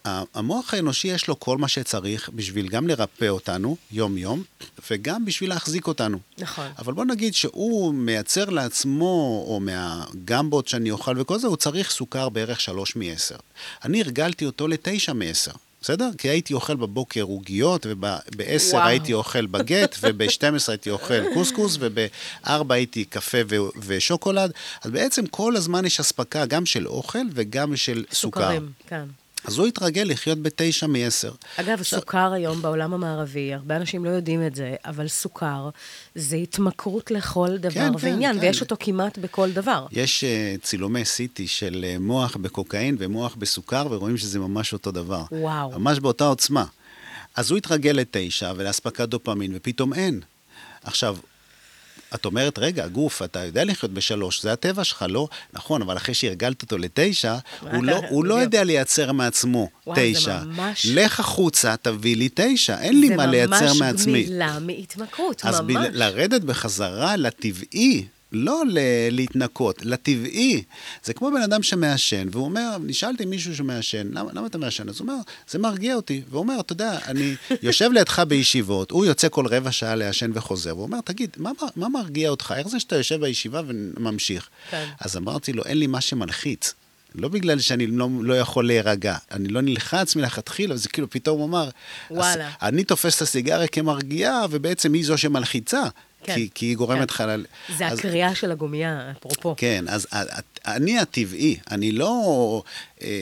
המוח האנושי יש לו כל מה שצריך בשביל גם לרפא אותנו יום-יום, וגם בשביל להחזיק אותנו. נכון. אבל בוא נגיד שהוא מייצר לעצמו, או מהגמבות שאני אוכל וכל זה, הוא צריך סוכר בערך שלוש מ-10. אני הרגלתי אותו לתשע מ-10. בסדר? כי הייתי אוכל בבוקר עוגיות, וב-10 וואו. הייתי אוכל בגט, וב-12 הייתי אוכל קוסקוס, וב-4 הייתי קפה ו- ושוקולד. אז בעצם כל הזמן יש אספקה גם של אוכל וגם של סוכר. סוכרים, כן. אז הוא התרגל לחיות בתשע מעשר. אגב, סוכר היום בעולם המערבי, הרבה אנשים לא יודעים את זה, אבל סוכר זה התמכרות לכל דבר כן, ועניין, כן. ויש אותו כמעט בכל דבר. יש uh, צילומי CT של uh, מוח בקוקאין ומוח בסוכר, ורואים שזה ממש אותו דבר. וואו. ממש באותה עוצמה. אז הוא התרגל לתשע ולאספקת דופמין, ופתאום אין. עכשיו, את אומרת, רגע, גוף, אתה יודע לחיות בשלוש, זה הטבע שלך, לא? נכון, אבל אחרי שהרגלת אותו לתשע, הוא לא, הוא לא. יודע לייצר מעצמו וואו, זה תשע. ממש- לך החוצה, תביא לי תשע, אין לי מה לייצר מעצמי. זה ממש גמילה מהתמכרות, אז ממש. ב- לרדת בחזרה לטבעי, לא ל- להתנקות, לטבעי. זה כמו בן אדם שמעשן, והוא אומר, נשאלתי מישהו שמעשן, למה, למה אתה מעשן? אז הוא אומר, זה מרגיע אותי. והוא אומר, אתה יודע, אני יושב לידך בישיבות, הוא יוצא כל רבע שעה לעשן וחוזר, והוא אומר, תגיד, מה, מה מרגיע אותך? איך זה שאתה יושב בישיבה וממשיך? כן. אז אמרתי לו, אין לי מה שמלחיץ. לא בגלל שאני לא, לא יכול להירגע, אני לא נלחץ מלכתחילה, וזה כאילו פתאום הוא אמר, וואלה. "אז אני תופס את הסיגריה כמרגיעה, ובעצם היא זו שמלחיצה, כן. כי, כי היא גורמת לך... ל... זה אז- הקריאה של הגומייה, אפרופו. כן, אז ה- ה- אני הטבעי, אני לא, אה,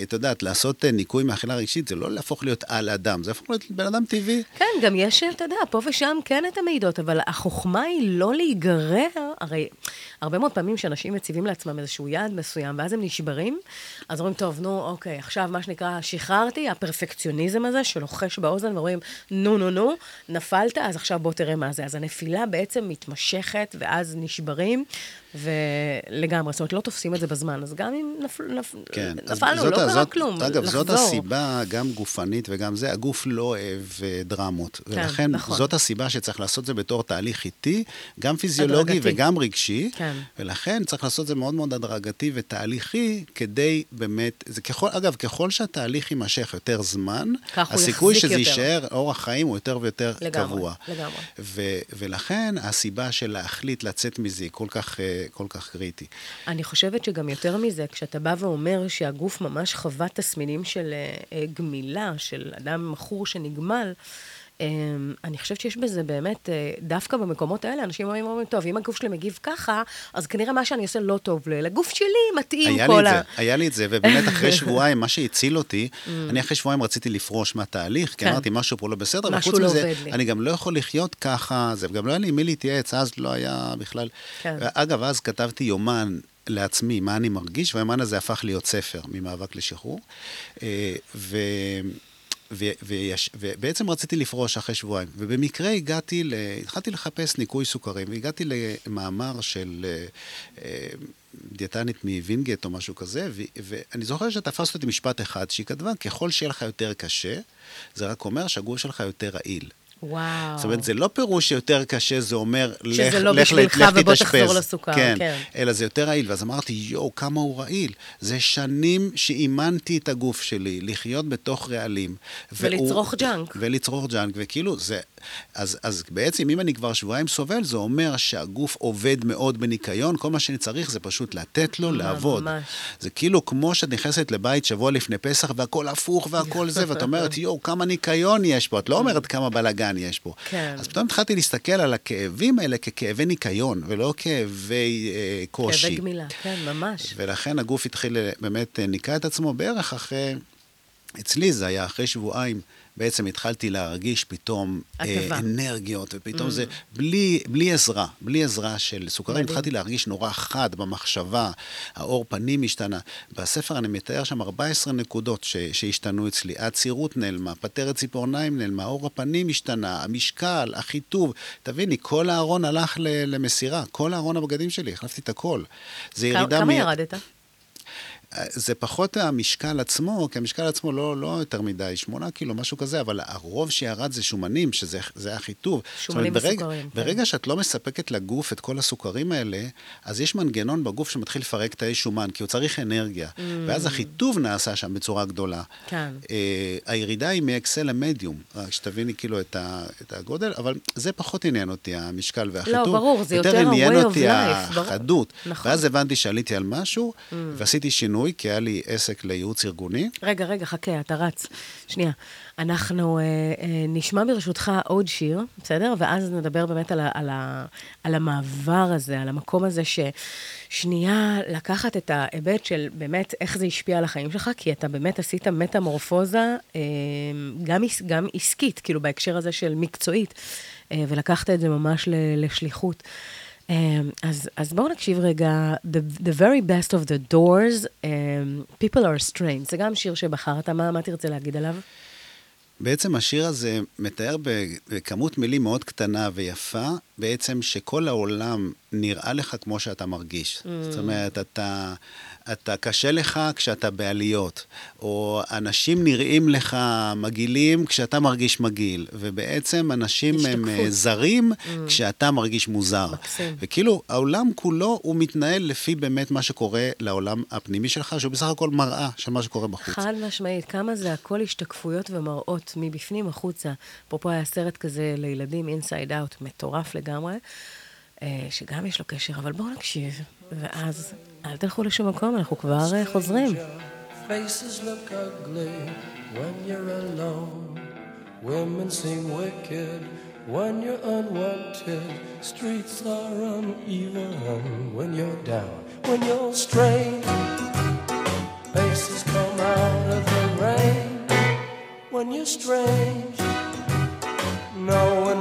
את יודעת, לעשות אה, ניקוי מאכילה רגשית, זה לא להפוך להיות על אדם, זה להפוך להיות בן אדם טבעי. כן, גם יש, אתה יודע, פה ושם כן את המעידות, אבל החוכמה היא לא להיגרר, הרי הרבה מאוד פעמים שאנשים מציבים לעצמם איזשהו יעד מסוים, ואז הם נשברים, אז אומרים, טוב, נו, אוקיי, עכשיו מה שנקרא, שחררתי, הפרפקציוניזם הזה שלוחש באוזן, ואומרים, נו, נו, נו, נפלת, אז עכשיו בוא תראה מה זה. אז הנפילה בעצם מתמשכת, ואז נשברים, ולגמרי, זאת אומרת, לא תופסים את זה בזמן, אז גם אם נפל, נפ... כן, נפלנו, זאת לא קרה זאת- כלום, אגב, לחזור. זאת הסיבה, גם גופנית וגם זה, הגוף לא אוהב אה, דרמות. ולכן, נכון. זאת הסיבה שצריך לעשות זה בתור תהליך איטי, גם פיזיולוגי הדרגתי. וגם רגשי. כן. ולכן צריך לעשות זה מאוד מאוד הדרגתי ותהליכי, כדי באמת, זה ככל, אגב, ככל שהתהליך יימשך יותר זמן, הסיכוי שזה יותר. יישאר, אורח חיים הוא יותר ויותר לגמרי, קבוע. לגמרי. ו- ולכן הסיבה של להחליט לצאת מזה היא כל כך, אה, כל כך קריטי. אני חושבת שגם יותר מזה, כשאתה בא ואומר שהגוף ממש חווה תסמינים של אה, אה, גמילה, של אדם מכור שנגמל, אני חושבת שיש בזה באמת, אה, דווקא במקומות האלה, אנשים אומרים, אומרים, טוב, אם הגוף שלי מגיב ככה, אז כנראה מה שאני עושה לא טוב לו, אלא הגוף שלי מתאים כל לי ה... זה, היה לי את זה, ובאמת אחרי שבועיים, מה שהציל אותי, אני אחרי שבועיים רציתי לפרוש מהתהליך, כי Mm. כן. אמרתי, משהו פה לא בסדר, וחוץ לא מזה, לי. אני גם לא יכול לחיות ככה, זה גם לא היה לי מי להתייעץ, אז לא היה בכלל. כן. אגב, אז כתבתי יומן לעצמי מה אני מרגיש, והיומן הזה הפך להיות ספר ממאבק לשחרור. אה, ו... ו- ויש, ובעצם רציתי לפרוש אחרי שבועיים. ובמקרה הגעתי, ל... התחלתי לחפש ניקוי סוכרים, והגעתי למאמר של אה, אה, דיאטנית מווינגייט או משהו כזה, ו- ואני זוכר שתפסת אותי משפט אחד שהיא כתבה, ככל שיהיה לך יותר קשה, זה רק אומר שהגוף שלך יותר רעיל. וואו. זאת אומרת, זה לא פירוש שיותר קשה, זה אומר, שזה לך, לא לך, בשבילך לך ובוא תתאשפז. תחזור לסוכר, כן, כן. אלא זה יותר רעיל. ואז אמרתי, יואו, כמה הוא רעיל. זה שנים שאימנתי את הגוף שלי לחיות בתוך רעלים. והוא- ולצרוך junk. ולצרוך junk, וכאילו, זה... אז, אז בעצם, אם אני כבר שבועיים סובל, זה אומר שהגוף עובד מאוד בניקיון, כל מה שאני צריך זה פשוט לתת לו לעבוד. ממש. זה כאילו כמו שאת נכנסת לבית שבוע לפני פסח והכל הפוך והכל זה, ואת אומרת, יואו, כמה ניקיון יש פה. את לא אומרת כמה בלאגן יש פה. כן. אז פתאום התחלתי להסתכל על הכאבים האלה ככאבי ניקיון, ולא כאבי אה, קושי. כאבי גמילה, כן, ממש. ולכן הגוף התחיל אה, באמת, אה, ניקה את עצמו בערך אחרי, אצלי זה היה אחרי שבועיים, בעצם התחלתי להרגיש פתאום אה. אנרגיות, ופתאום זה בלי, בלי עזרה, בלי עזרה של סוכרים, מדהים. התחלתי להרגיש נורא חד במחשבה, האור פנים השתנה. בספר אני מתאר שם 14 נקודות ש, שהשתנו אצלי. העצירות נעלמה, פטרת ציפורניים נעלמה, אור הפנים השתנה, המשקל, החיטוב. תביני, כל הארון הלך למסירה, כל הארון הבגדים שלי, החלפתי את הכל. זה ירידה כמה מ- ירדת? זה פחות המשקל עצמו, כי המשקל עצמו לא, לא יותר מדי, שמונה קילו, משהו כזה, אבל הרוב שירד זה שומנים, שזה זה החיטוב. שומנים אומרת, וסוכרים, כן. ברגע שאת לא מספקת לגוף את כל הסוכרים האלה, אז יש מנגנון בגוף שמתחיל לפרק תאי שומן, כי הוא צריך אנרגיה. Mm. ואז החיטוב נעשה שם בצורה גדולה. כן. אה, הירידה היא מאקסל למדיום, רק שתביני כאילו את, ה, את הגודל, אבל זה פחות עניין אותי, המשקל והחיטוב. לא, ברור, זה יותר עניין ה-way of אותי life, ברור. החדות. נכון. ואז הבנתי שעליתי על משהו, ועשיתי שינוי, כי היה לי עסק לייעוץ ארגוני. רגע, רגע, חכה, אתה רץ. שנייה. אנחנו אה, אה, נשמע ברשותך עוד שיר, בסדר? ואז נדבר באמת על, ה, על, ה, על המעבר הזה, על המקום הזה ששנייה לקחת את ההיבט של באמת איך זה השפיע על החיים שלך, כי אתה באמת עשית מטמורפוזה אה, גם, גם עסקית, כאילו בהקשר הזה של מקצועית, אה, ולקחת את זה ממש ל, לשליחות. Um, אז, אז בואו נקשיב רגע, the, the very best of the doors, um, people are strange, זה גם שיר שבחרת, מה, מה תרצה להגיד עליו? בעצם השיר הזה מתאר בכמות מילים מאוד קטנה ויפה, בעצם שכל העולם נראה לך כמו שאתה מרגיש. Mm. זאת אומרת, אתה, אתה קשה לך כשאתה בעליות, או אנשים נראים לך מגעילים כשאתה מרגיש מגעיל, ובעצם אנשים הם השתקפות. אה, זרים mm. כשאתה מרגיש מוזר. מקסים. וכאילו, העולם כולו, הוא מתנהל לפי באמת מה שקורה לעולם הפנימי שלך, שהוא בסך הכל מראה של מה שקורה בחוץ. חד משמעית, כמה זה הכל השתקפויות ומראות מבפנים החוצה. אפרופו היה סרט כזה לילדים, אינסייד אאוט, מטורף לגמרי, אה, שגם יש לו קשר, אבל בואו נקשיב, ואז אל תלכו לשום מקום, אנחנו כבר אה, חוזרים. When you're unwanted. Streets are uneven when you're down. When you're strange, faces come out of the rain. When you're strange, no one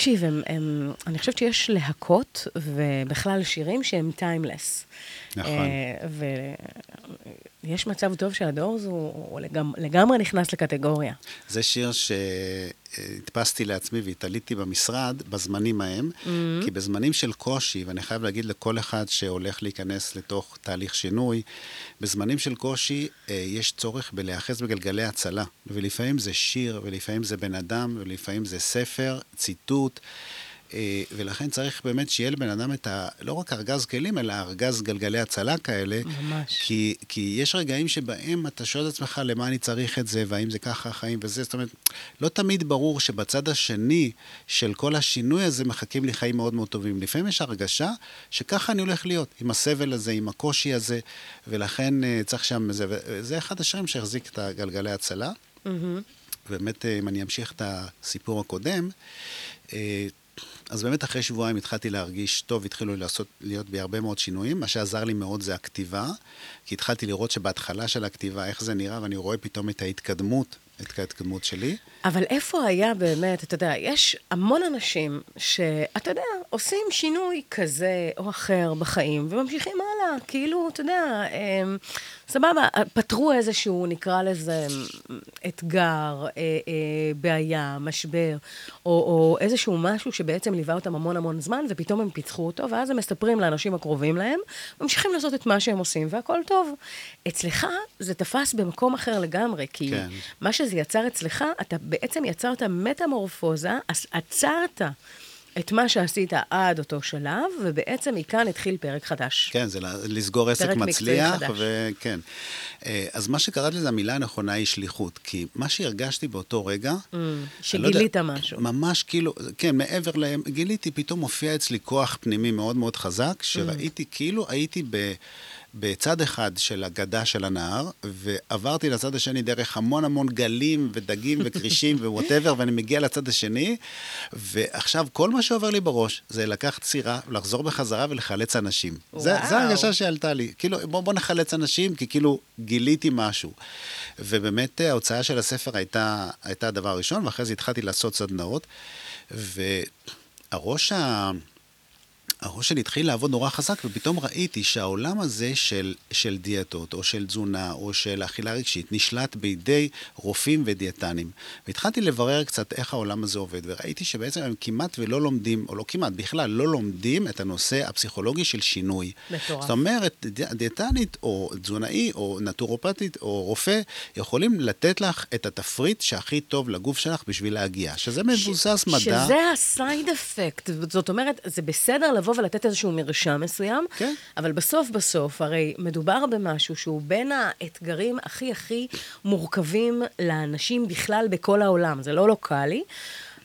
תקשיב, הם, הם, אני חושבת שיש להקות ובכלל שירים שהם טיימלס. נכון. ויש מצב טוב שהדורס הוא, הוא לגמ, לגמרי נכנס לקטגוריה. זה שיר שהדפסתי לעצמי והתעליתי במשרד בזמנים ההם, Mm-hmm. כי בזמנים של קושי, ואני חייב להגיד לכל אחד שהולך להיכנס לתוך תהליך שינוי, בזמנים של קושי אה, יש צורך בלהיאחז בגלגלי הצלה, ולפעמים זה שיר, ולפעמים זה בן אדם, ולפעמים זה ספר, ציטוט. אה, ולכן צריך באמת שיהיה לבן אדם את ה... לא רק ארגז כלים, אלא ארגז גלגלי הצלה כאלה. ממש. כי, כי יש רגעים שבהם אתה שואל את עצמך למה אני צריך את זה, והאם זה ככה החיים וזה. זאת אומרת, לא תמיד ברור שבצד השני של כל השינוי הזה מחכים לי חיים מאוד מאוד טובים. לפעמים יש הרגשה שככה אני הולך להיות, עם הסבל הזה, עם הקושי הזה, ולכן אה, צריך שם... זה, וזה אחד השירים שהחזיק את הגלגלי הצלה. באמת, אה, אם אני אמשיך את הסיפור הקודם, אז באמת אחרי שבועיים התחלתי להרגיש טוב, התחילו לעשות, להיות בי הרבה מאוד שינויים. מה שעזר לי מאוד זה הכתיבה, כי התחלתי לראות שבהתחלה של הכתיבה, איך זה נראה, ואני רואה פתאום את ההתקדמות, את ההתקדמות שלי. אבל איפה היה באמת, אתה יודע, יש המון אנשים שאתה יודע, עושים שינוי כזה או אחר בחיים וממשיכים הלאה, כאילו, אתה יודע, הם, סבבה, פתרו איזשהו, נקרא לזה, אתגר, אה, אה, בעיה, משבר, או, או איזשהו משהו שבעצם ליווה אותם המון המון זמן, ופתאום הם פיצחו אותו, ואז הם מספרים לאנשים הקרובים להם, ממשיכים לעשות את מה שהם עושים, והכל טוב. אצלך זה תפס במקום אחר לגמרי, כי כן. מה שזה יצר אצלך, אתה בעצם יצרת מטמורפוזה, אז עצרת את מה שעשית עד אותו שלב, ובעצם מכאן התחיל פרק חדש. כן, זה ל- לסגור עסק מצליח. וכן. אה, אז מה שקראת לזה, המילה הנכונה היא שליחות, כי מה שהרגשתי באותו רגע... אני לא שגילית יודע, משהו. ממש כאילו, כן, מעבר להם, גיליתי, פתאום הופיע אצלי כוח פנימי מאוד מאוד חזק, Mm. שראיתי, כאילו הייתי ב... בצד אחד של הגדה של הנהר, ועברתי לצד השני דרך המון המון גלים ודגים וכרישים ו whatever, ואני מגיע לצד השני, ועכשיו כל מה שעובר לי בראש זה לקחת סירה, לחזור בחזרה ולחלץ אנשים. זה. זה ההרגשה שעלתה לי. כאילו, בוא, בוא נחלץ אנשים, כי כאילו גיליתי משהו. ובאמת אה, ההוצאה של הספר הייתה, הייתה הדבר הראשון, ואחרי זה התחלתי לעשות סדנאות, והראש ה... הראש שלי התחיל לעבוד נורא חזק, ופתאום ראיתי שהעולם הזה של, של דיאטות, או של תזונה, או של אכילה רגשית, נשלט בידי רופאים ודיאטנים. והתחלתי לברר קצת איך העולם הזה עובד, וראיתי שבעצם הם כמעט ולא לומדים, או לא כמעט, בכלל לא לומדים את הנושא הפסיכולוגי של שינוי. מטורף. זאת אומרת, די- דיאטנית, או תזונאי, או נטורופטית, או רופא, יכולים לתת לך את התפריט שהכי טוב לגוף שלך בשביל להגיע, שזה מבוסס מדע. שזה הסייד אפקט. זאת אומרת, זה בסדר לבוא ולתת איזשהו מרשם מסוים, כן. אבל בסוף בסוף, הרי מדובר במשהו שהוא בין האתגרים הכי הכי מורכבים לאנשים בכלל בכל העולם. זה לא לוקאלי.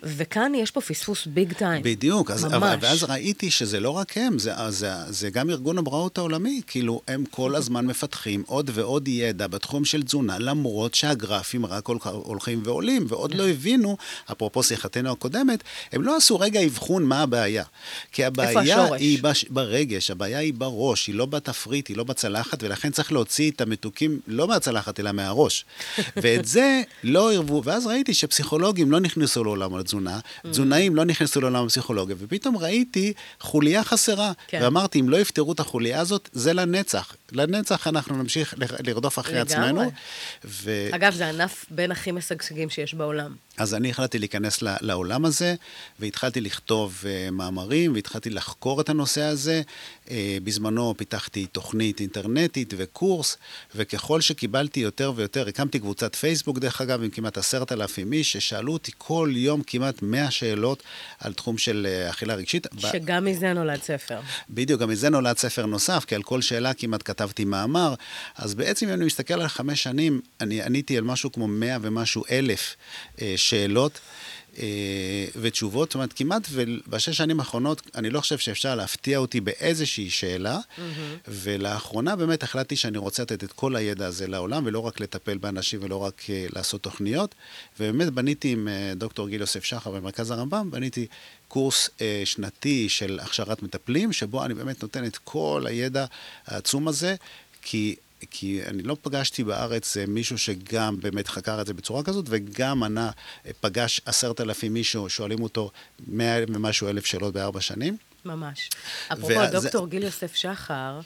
וכאן יש פה פספוס ביג טיים. בדיוק, אז, ממש. אבל, ואז ראיתי שזה לא רק הם, זה, זה, זה גם ארגון הבריאות העולמי, כאילו הם כל הזמן מפתחים עוד ועוד ידע בתחום של תזונה, למרות שהגרפים רק הולכים ועולים, ועוד לא הבינו, אפרופו שיחתנו הקודמת, הם לא עשו רגע אבחון מה הבעיה. כי הבעיה? היא בש, ברגש, הבעיה היא בראש, היא לא בתפריט, היא לא בצלחת, ולכן צריך להוציא את המתוקים לא מהצלחת, אלא מהראש. ואת זה לא ערבו, ואז ראיתי שפסיכולוגים לא נכנסו לעולם התזונה, תזונאים לא נכנסו לעולם הפסיכולוגיה, ופתאום ראיתי חוליה חסרה. כן. ואמרתי, אם לא יפתרו את החוליה הזאת, זה לנצח. לנצח אנחנו נמשיך לרדוף אחרי לגמרי. עצמנו. ו... אגב, זה ענף בין הכי משגשגים שיש בעולם. אז אני החלטתי להיכנס לעולם הזה, והתחלתי לכתוב uh, מאמרים, והתחלתי לחקור את הנושא הזה. Uh, בזמנו פיתחתי תוכנית אינטרנטית וקורס, וככל שקיבלתי יותר ויותר, הקמתי קבוצת פייסבוק, דרך אגב, עם כמעט עשרת אלפים איש, ששאלו אותי כל יום כמעט 100 שאלות על תחום של uh, אכילה רגשית. ב- שגם מזה נולד ספר. בדיוק, גם מזה נולד ספר נוסף, כי על כל שאלה כמעט כתבתי מאמר. אז בעצם אם אני מסתכל על חמש שנים, אני עניתי על משהו כמו מאה ומשהו אלף אה, שאלות. אה, ותשובות, זאת אומרת, כמעט ובשש שנים האחרונות, אני לא חושב שאפשר להפתיע אותי באיזושהי שאלה, ולאחרונה באמת החלטתי שאני רוצה לתת את כל הידע הזה לעולם, ולא רק לטפל באנשים ולא רק אה, לעשות תוכניות, ובאמת בניתי עם אה, דוקטור גיל יוסף שחר במרכז הרמב"ם, בניתי קורס אה, שנתי של הכשרת מטפלים, שבו אני באמת נותן את כל הידע העצום הזה, כי... כי אני לא פגשתי בארץ אה, מישהו שגם באמת חקר את זה בצורה כזאת, וגם ענה, אה, פגש עשרת אלפים מישהו, שואלים אותו מאה ומשהו אלף שאלות בארבע שנים. ממש. אפרופו, דוקטור גיל יוסף שחר,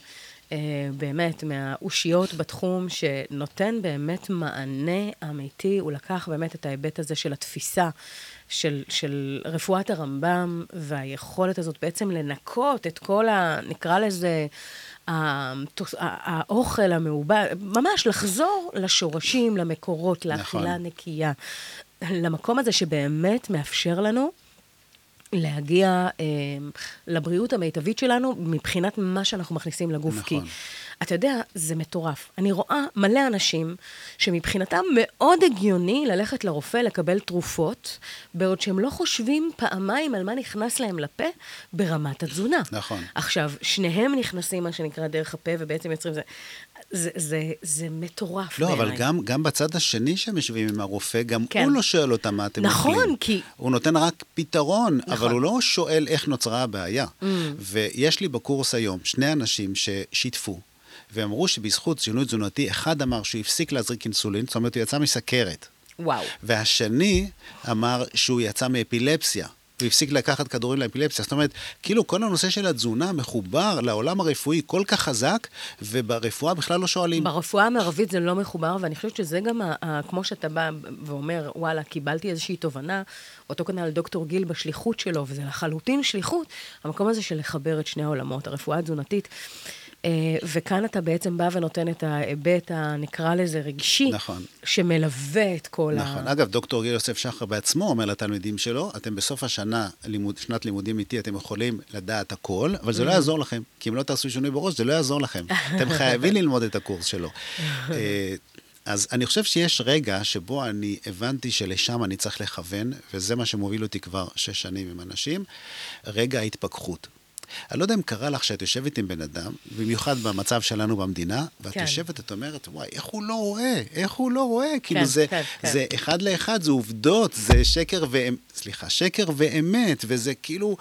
אה, באמת, מהאושיות בתחום, שנותן באמת מענה אמיתי, הוא לקח באמת את ההיבט הזה של התפיסה של, של רפואת הרמב"ם, והיכולת הזאת בעצם לנקות את כל ה... נקרא לזה... האוכל המעובד, ממש לחזור לשורשים, למקורות, לאכילה נכון. נקייה, למקום הזה שבאמת מאפשר לנו להגיע אה, לבריאות המיטבית שלנו מבחינת מה שאנחנו מכניסים לגוף. נכון. כי אתה יודע, זה מטורף. אני רואה מלא אנשים שמבחינתם מאוד הגיוני ללכת לרופא לקבל תרופות, בעוד שהם לא חושבים פעמיים על מה נכנס להם לפה ברמת התזונה. נכון. עכשיו, שניהם נכנסים, מה שנקרא, דרך הפה, ובעצם יוצרים זה. זה, זה, זה מטורף לא, אבל בעיניי. גם, גם בצד השני שהם יושבים עם הרופא, גם כן. הוא לא שואל אותם מה אתם נכון, אוכלים. כי- הוא נותן רק פתרון, נכון. אבל הוא לא שואל איך נוצרה הבעיה. Mm. ויש לי בקורס היום שני אנשים ששיתפו, ואמרו שבזכות שינוי תזונתי, אחד אמר שהוא הפסיק להזריק אינסולין, זאת אומרת, הוא יצא מסכרת. וואו. והשני אמר שהוא יצא מאפילפסיה. הוא הפסיק לקחת כדורים לאפילפסיה. זאת אומרת, כאילו כל הנושא של התזונה מחובר לעולם הרפואי כל כך חזק, וברפואה בכלל לא שואלים. ברפואה המערבית זה לא מחובר, ואני חושבת שזה גם, ה, ה, כמו שאתה בא ואומר, וואלה, קיבלתי איזושהי תובנה, אותו כנ"ל דוקטור גיל בשליחות שלו, וזה לחלוטין שליחות, המקום הזה של לחבר את שני העולמות, הרפואה התזונתית. אה, וכאן אתה בעצם בא ונותן את ההיבט, הנקרא לזה רגשי, נכון. שמלווה את כל נכון. ה... אגב, דוקטור גיל יוסף שחר בעצמו אומר לתלמידים שלו, אתם בסוף השנה, לימוד, שנת לימודים איתי, אתם יכולים לדעת הכל, אבל זה לא יעזור לכם. כי אם לא תעשו שינוי בראש, זה לא יעזור לכם. אתם חייבים ללמוד את הקורס שלו. אה, אז אני חושב שיש רגע שבו אני הבנתי שלשם אני צריך לכוון, וזה מה שמוביל אותי כבר שש שנים עם אנשים, רגע ההתפכחות. אני לא יודע אם קרה לך שאת יושבת עם בן אדם, במיוחד במצב שלנו במדינה, ואת כן. יושבת, את אומרת, וואי, איך הוא לא רואה? איך הוא לא רואה? כאילו, כן, זה, כן, כן. זה אחד לאחד, זה עובדות, זה שקר ואמת, סליחה, שקר ואמת, וזה כאילו,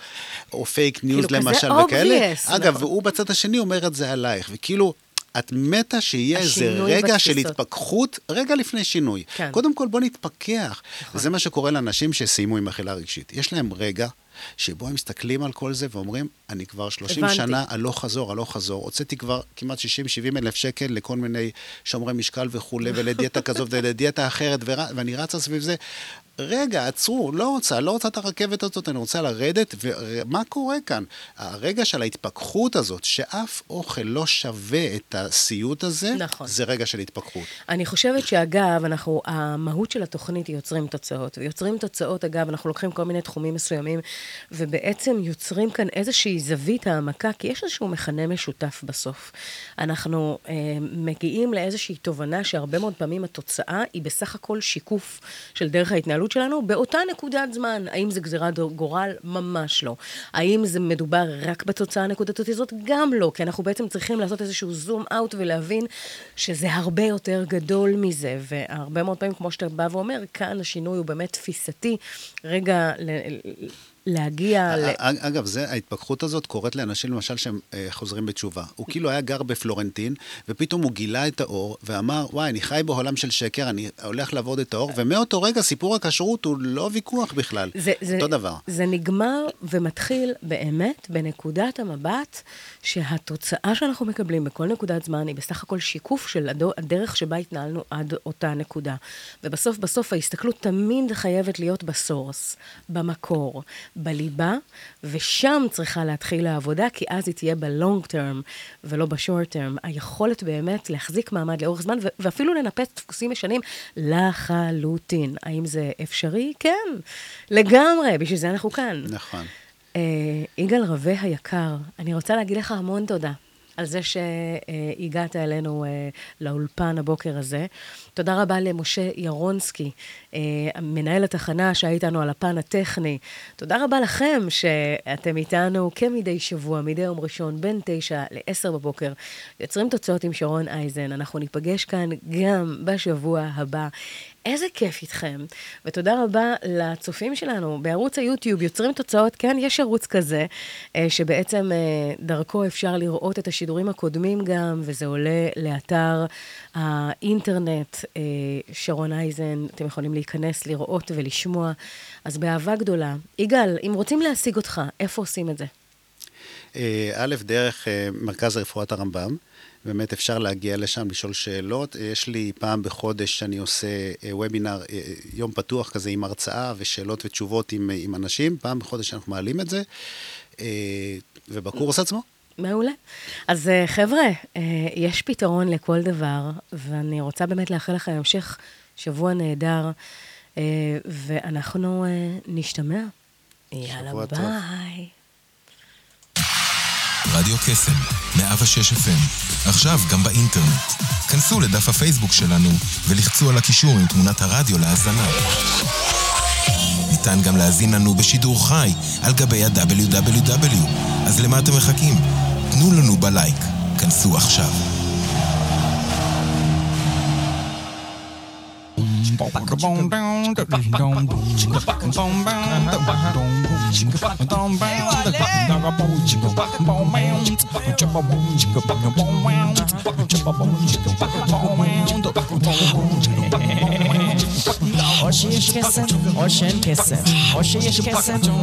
או fake news כאילו, למשל, וכאלה. obvious, אגב, נכון. והוא בצד השני אומר את זה עלייך, וכאילו... את מתה שיהיה איזה רגע של בתפיסות. התפכחות, רגע לפני שינוי. כן. קודם כל בוא נתפכח. וזה מה שקורה לאנשים שסיימו עם אכילה רגשית. יש להם רגע שבו הם מסתכלים על כל זה ואומרים, אני כבר 30 הבנתי. שנה הלוך חזור, הלוך חזור. הוצאתי כבר כמעט 60-70 אלף שקל לכל מיני שומרי משקל וכולי, ולדיאטה כזאת ולדיאטה אחרת, ור... ואני רצה סביב זה. רגע, עצרו, לא רוצה, לא רוצה את הרכבת הזאת, אני רוצה לרדת, ומה קורה כאן? הרגע של ההתפכחות הזאת, שאף אוכל לא שווה את הסיוט הזה, נכון. זה רגע של התפכחות. אני חושבת שאגב, אנחנו, המהות של התוכנית היא יוצרים תוצאות. ויוצרים תוצאות, אגב, אנחנו לוקחים כל מיני תחומים מסוימים, ובעצם יוצרים כאן איזושהי זווית העמקה, כי יש איזשהו מכנה משותף בסוף. אנחנו אה, מגיעים לאיזושהי תובנה שהרבה מאוד פעמים התוצאה היא בסך הכל שיקוף של דרך ההתנהלות שלנו באותה נקודת זמן. האם זה גזירת גורל? ממש לא. האם זה מדובר רק בתוצאה הנקודתית הזאת? גם לא, כי אנחנו בעצם צריכים לעשות איזשהו זום אאוט ולהבין שזה הרבה יותר גדול מזה, והרבה מאוד פעמים, כמו שאתה בא ואומר, כאן השינוי הוא באמת תפיסתי. רגע, להגיע ל... א- אגב, זה, ההתפכחות הזאת קורית לאנשים, למשל, שהם אה, חוזרים בתשובה. הוא כאילו היה גר בפלורנטין, ופתאום הוא גילה את האור, ואמר, וואי, אני חי בעולם של שקר, אני הולך לעבוד את האור, ומאותו רגע סיפור הכשרות הוא לא ויכוח בכלל. זה, זה, אותו דבר. זה נגמר ומתחיל באמת בנקודת המבט שהתוצאה שאנחנו מקבלים בכל נקודת זמן היא בסך הכל שיקוף של הדרך שבה התנהלנו עד אותה נקודה. ובסוף בסוף ההסתכלות תמיד חייבת להיות בסורס, במקור, בליבה, ושם צריכה להתחיל העבודה, כי אז היא תהיה בלונג טרם ולא בשורט טרם. היכולת באמת להחזיק מעמד לאורך זמן, ו- ואפילו לנפץ דפוסים ישנים לחלוטין. האם זה אפשרי? כן, לגמרי, בשביל זה אנחנו כאן. נכון. אה, יגאל רווה היקר, אני רוצה להגיד לך המון תודה. על זה שהגעת אלינו אה, לאולפן הבוקר הזה. תודה רבה למשה ירונסקי, אה, מנהל התחנה שהיה איתנו על הפן הטכני. תודה רבה לכם שאתם איתנו כמדי שבוע, מדי יום ראשון, בין תשע לעשר בבוקר. יוצרים תוצאות עם שרון אייזן. אנחנו ניפגש כאן גם בשבוע הבא. איזה כיף איתכם. ותודה רבה לצופים שלנו בערוץ היוטיוב, יוצרים תוצאות. כן, יש ערוץ כזה, אה, שבעצם אה, דרכו אפשר לראות את השידורים הקודמים גם, וזה עולה לאתר האינטרנט, אה, שרון אייזן, אתם יכולים להיכנס, לראות ולשמוע. אז באהבה גדולה. יגאל, אם רוצים להשיג אותך, איפה עושים את זה? אה, א', דרך אה, מרכז רפואת הרמב"ם. באמת אפשר להגיע לשם, לשאול שאלות. יש לי פעם בחודש שאני עושה אה, וובינר, אה, יום פתוח כזה עם הרצאה ושאלות ותשובות עם, אה, עם אנשים. פעם בחודש אנחנו מעלים את זה. אה, ובקורס עצמו. מעולה. אז אה, חבר'ה, אה, יש פתרון לכל דבר, ואני רוצה באמת לאחל לכם המשך שבוע נהדר, אה, ואנחנו נשתמע. יאללה, שבוע טוב. ביי. רדיו קסם, 106 FM, עכשיו גם באינטרנט. כנסו לדף הפייסבוק שלנו ולחצו על הקישור עם תמונת הרדיו להאזנה. ניתן גם להאזין לנו בשידור חי על גבי ה-WW. אז למה אתם מחכים? תנו לנו בלייק. כנסו עכשיו. או שיש קסם, או שאין קסם, או שיש קסם,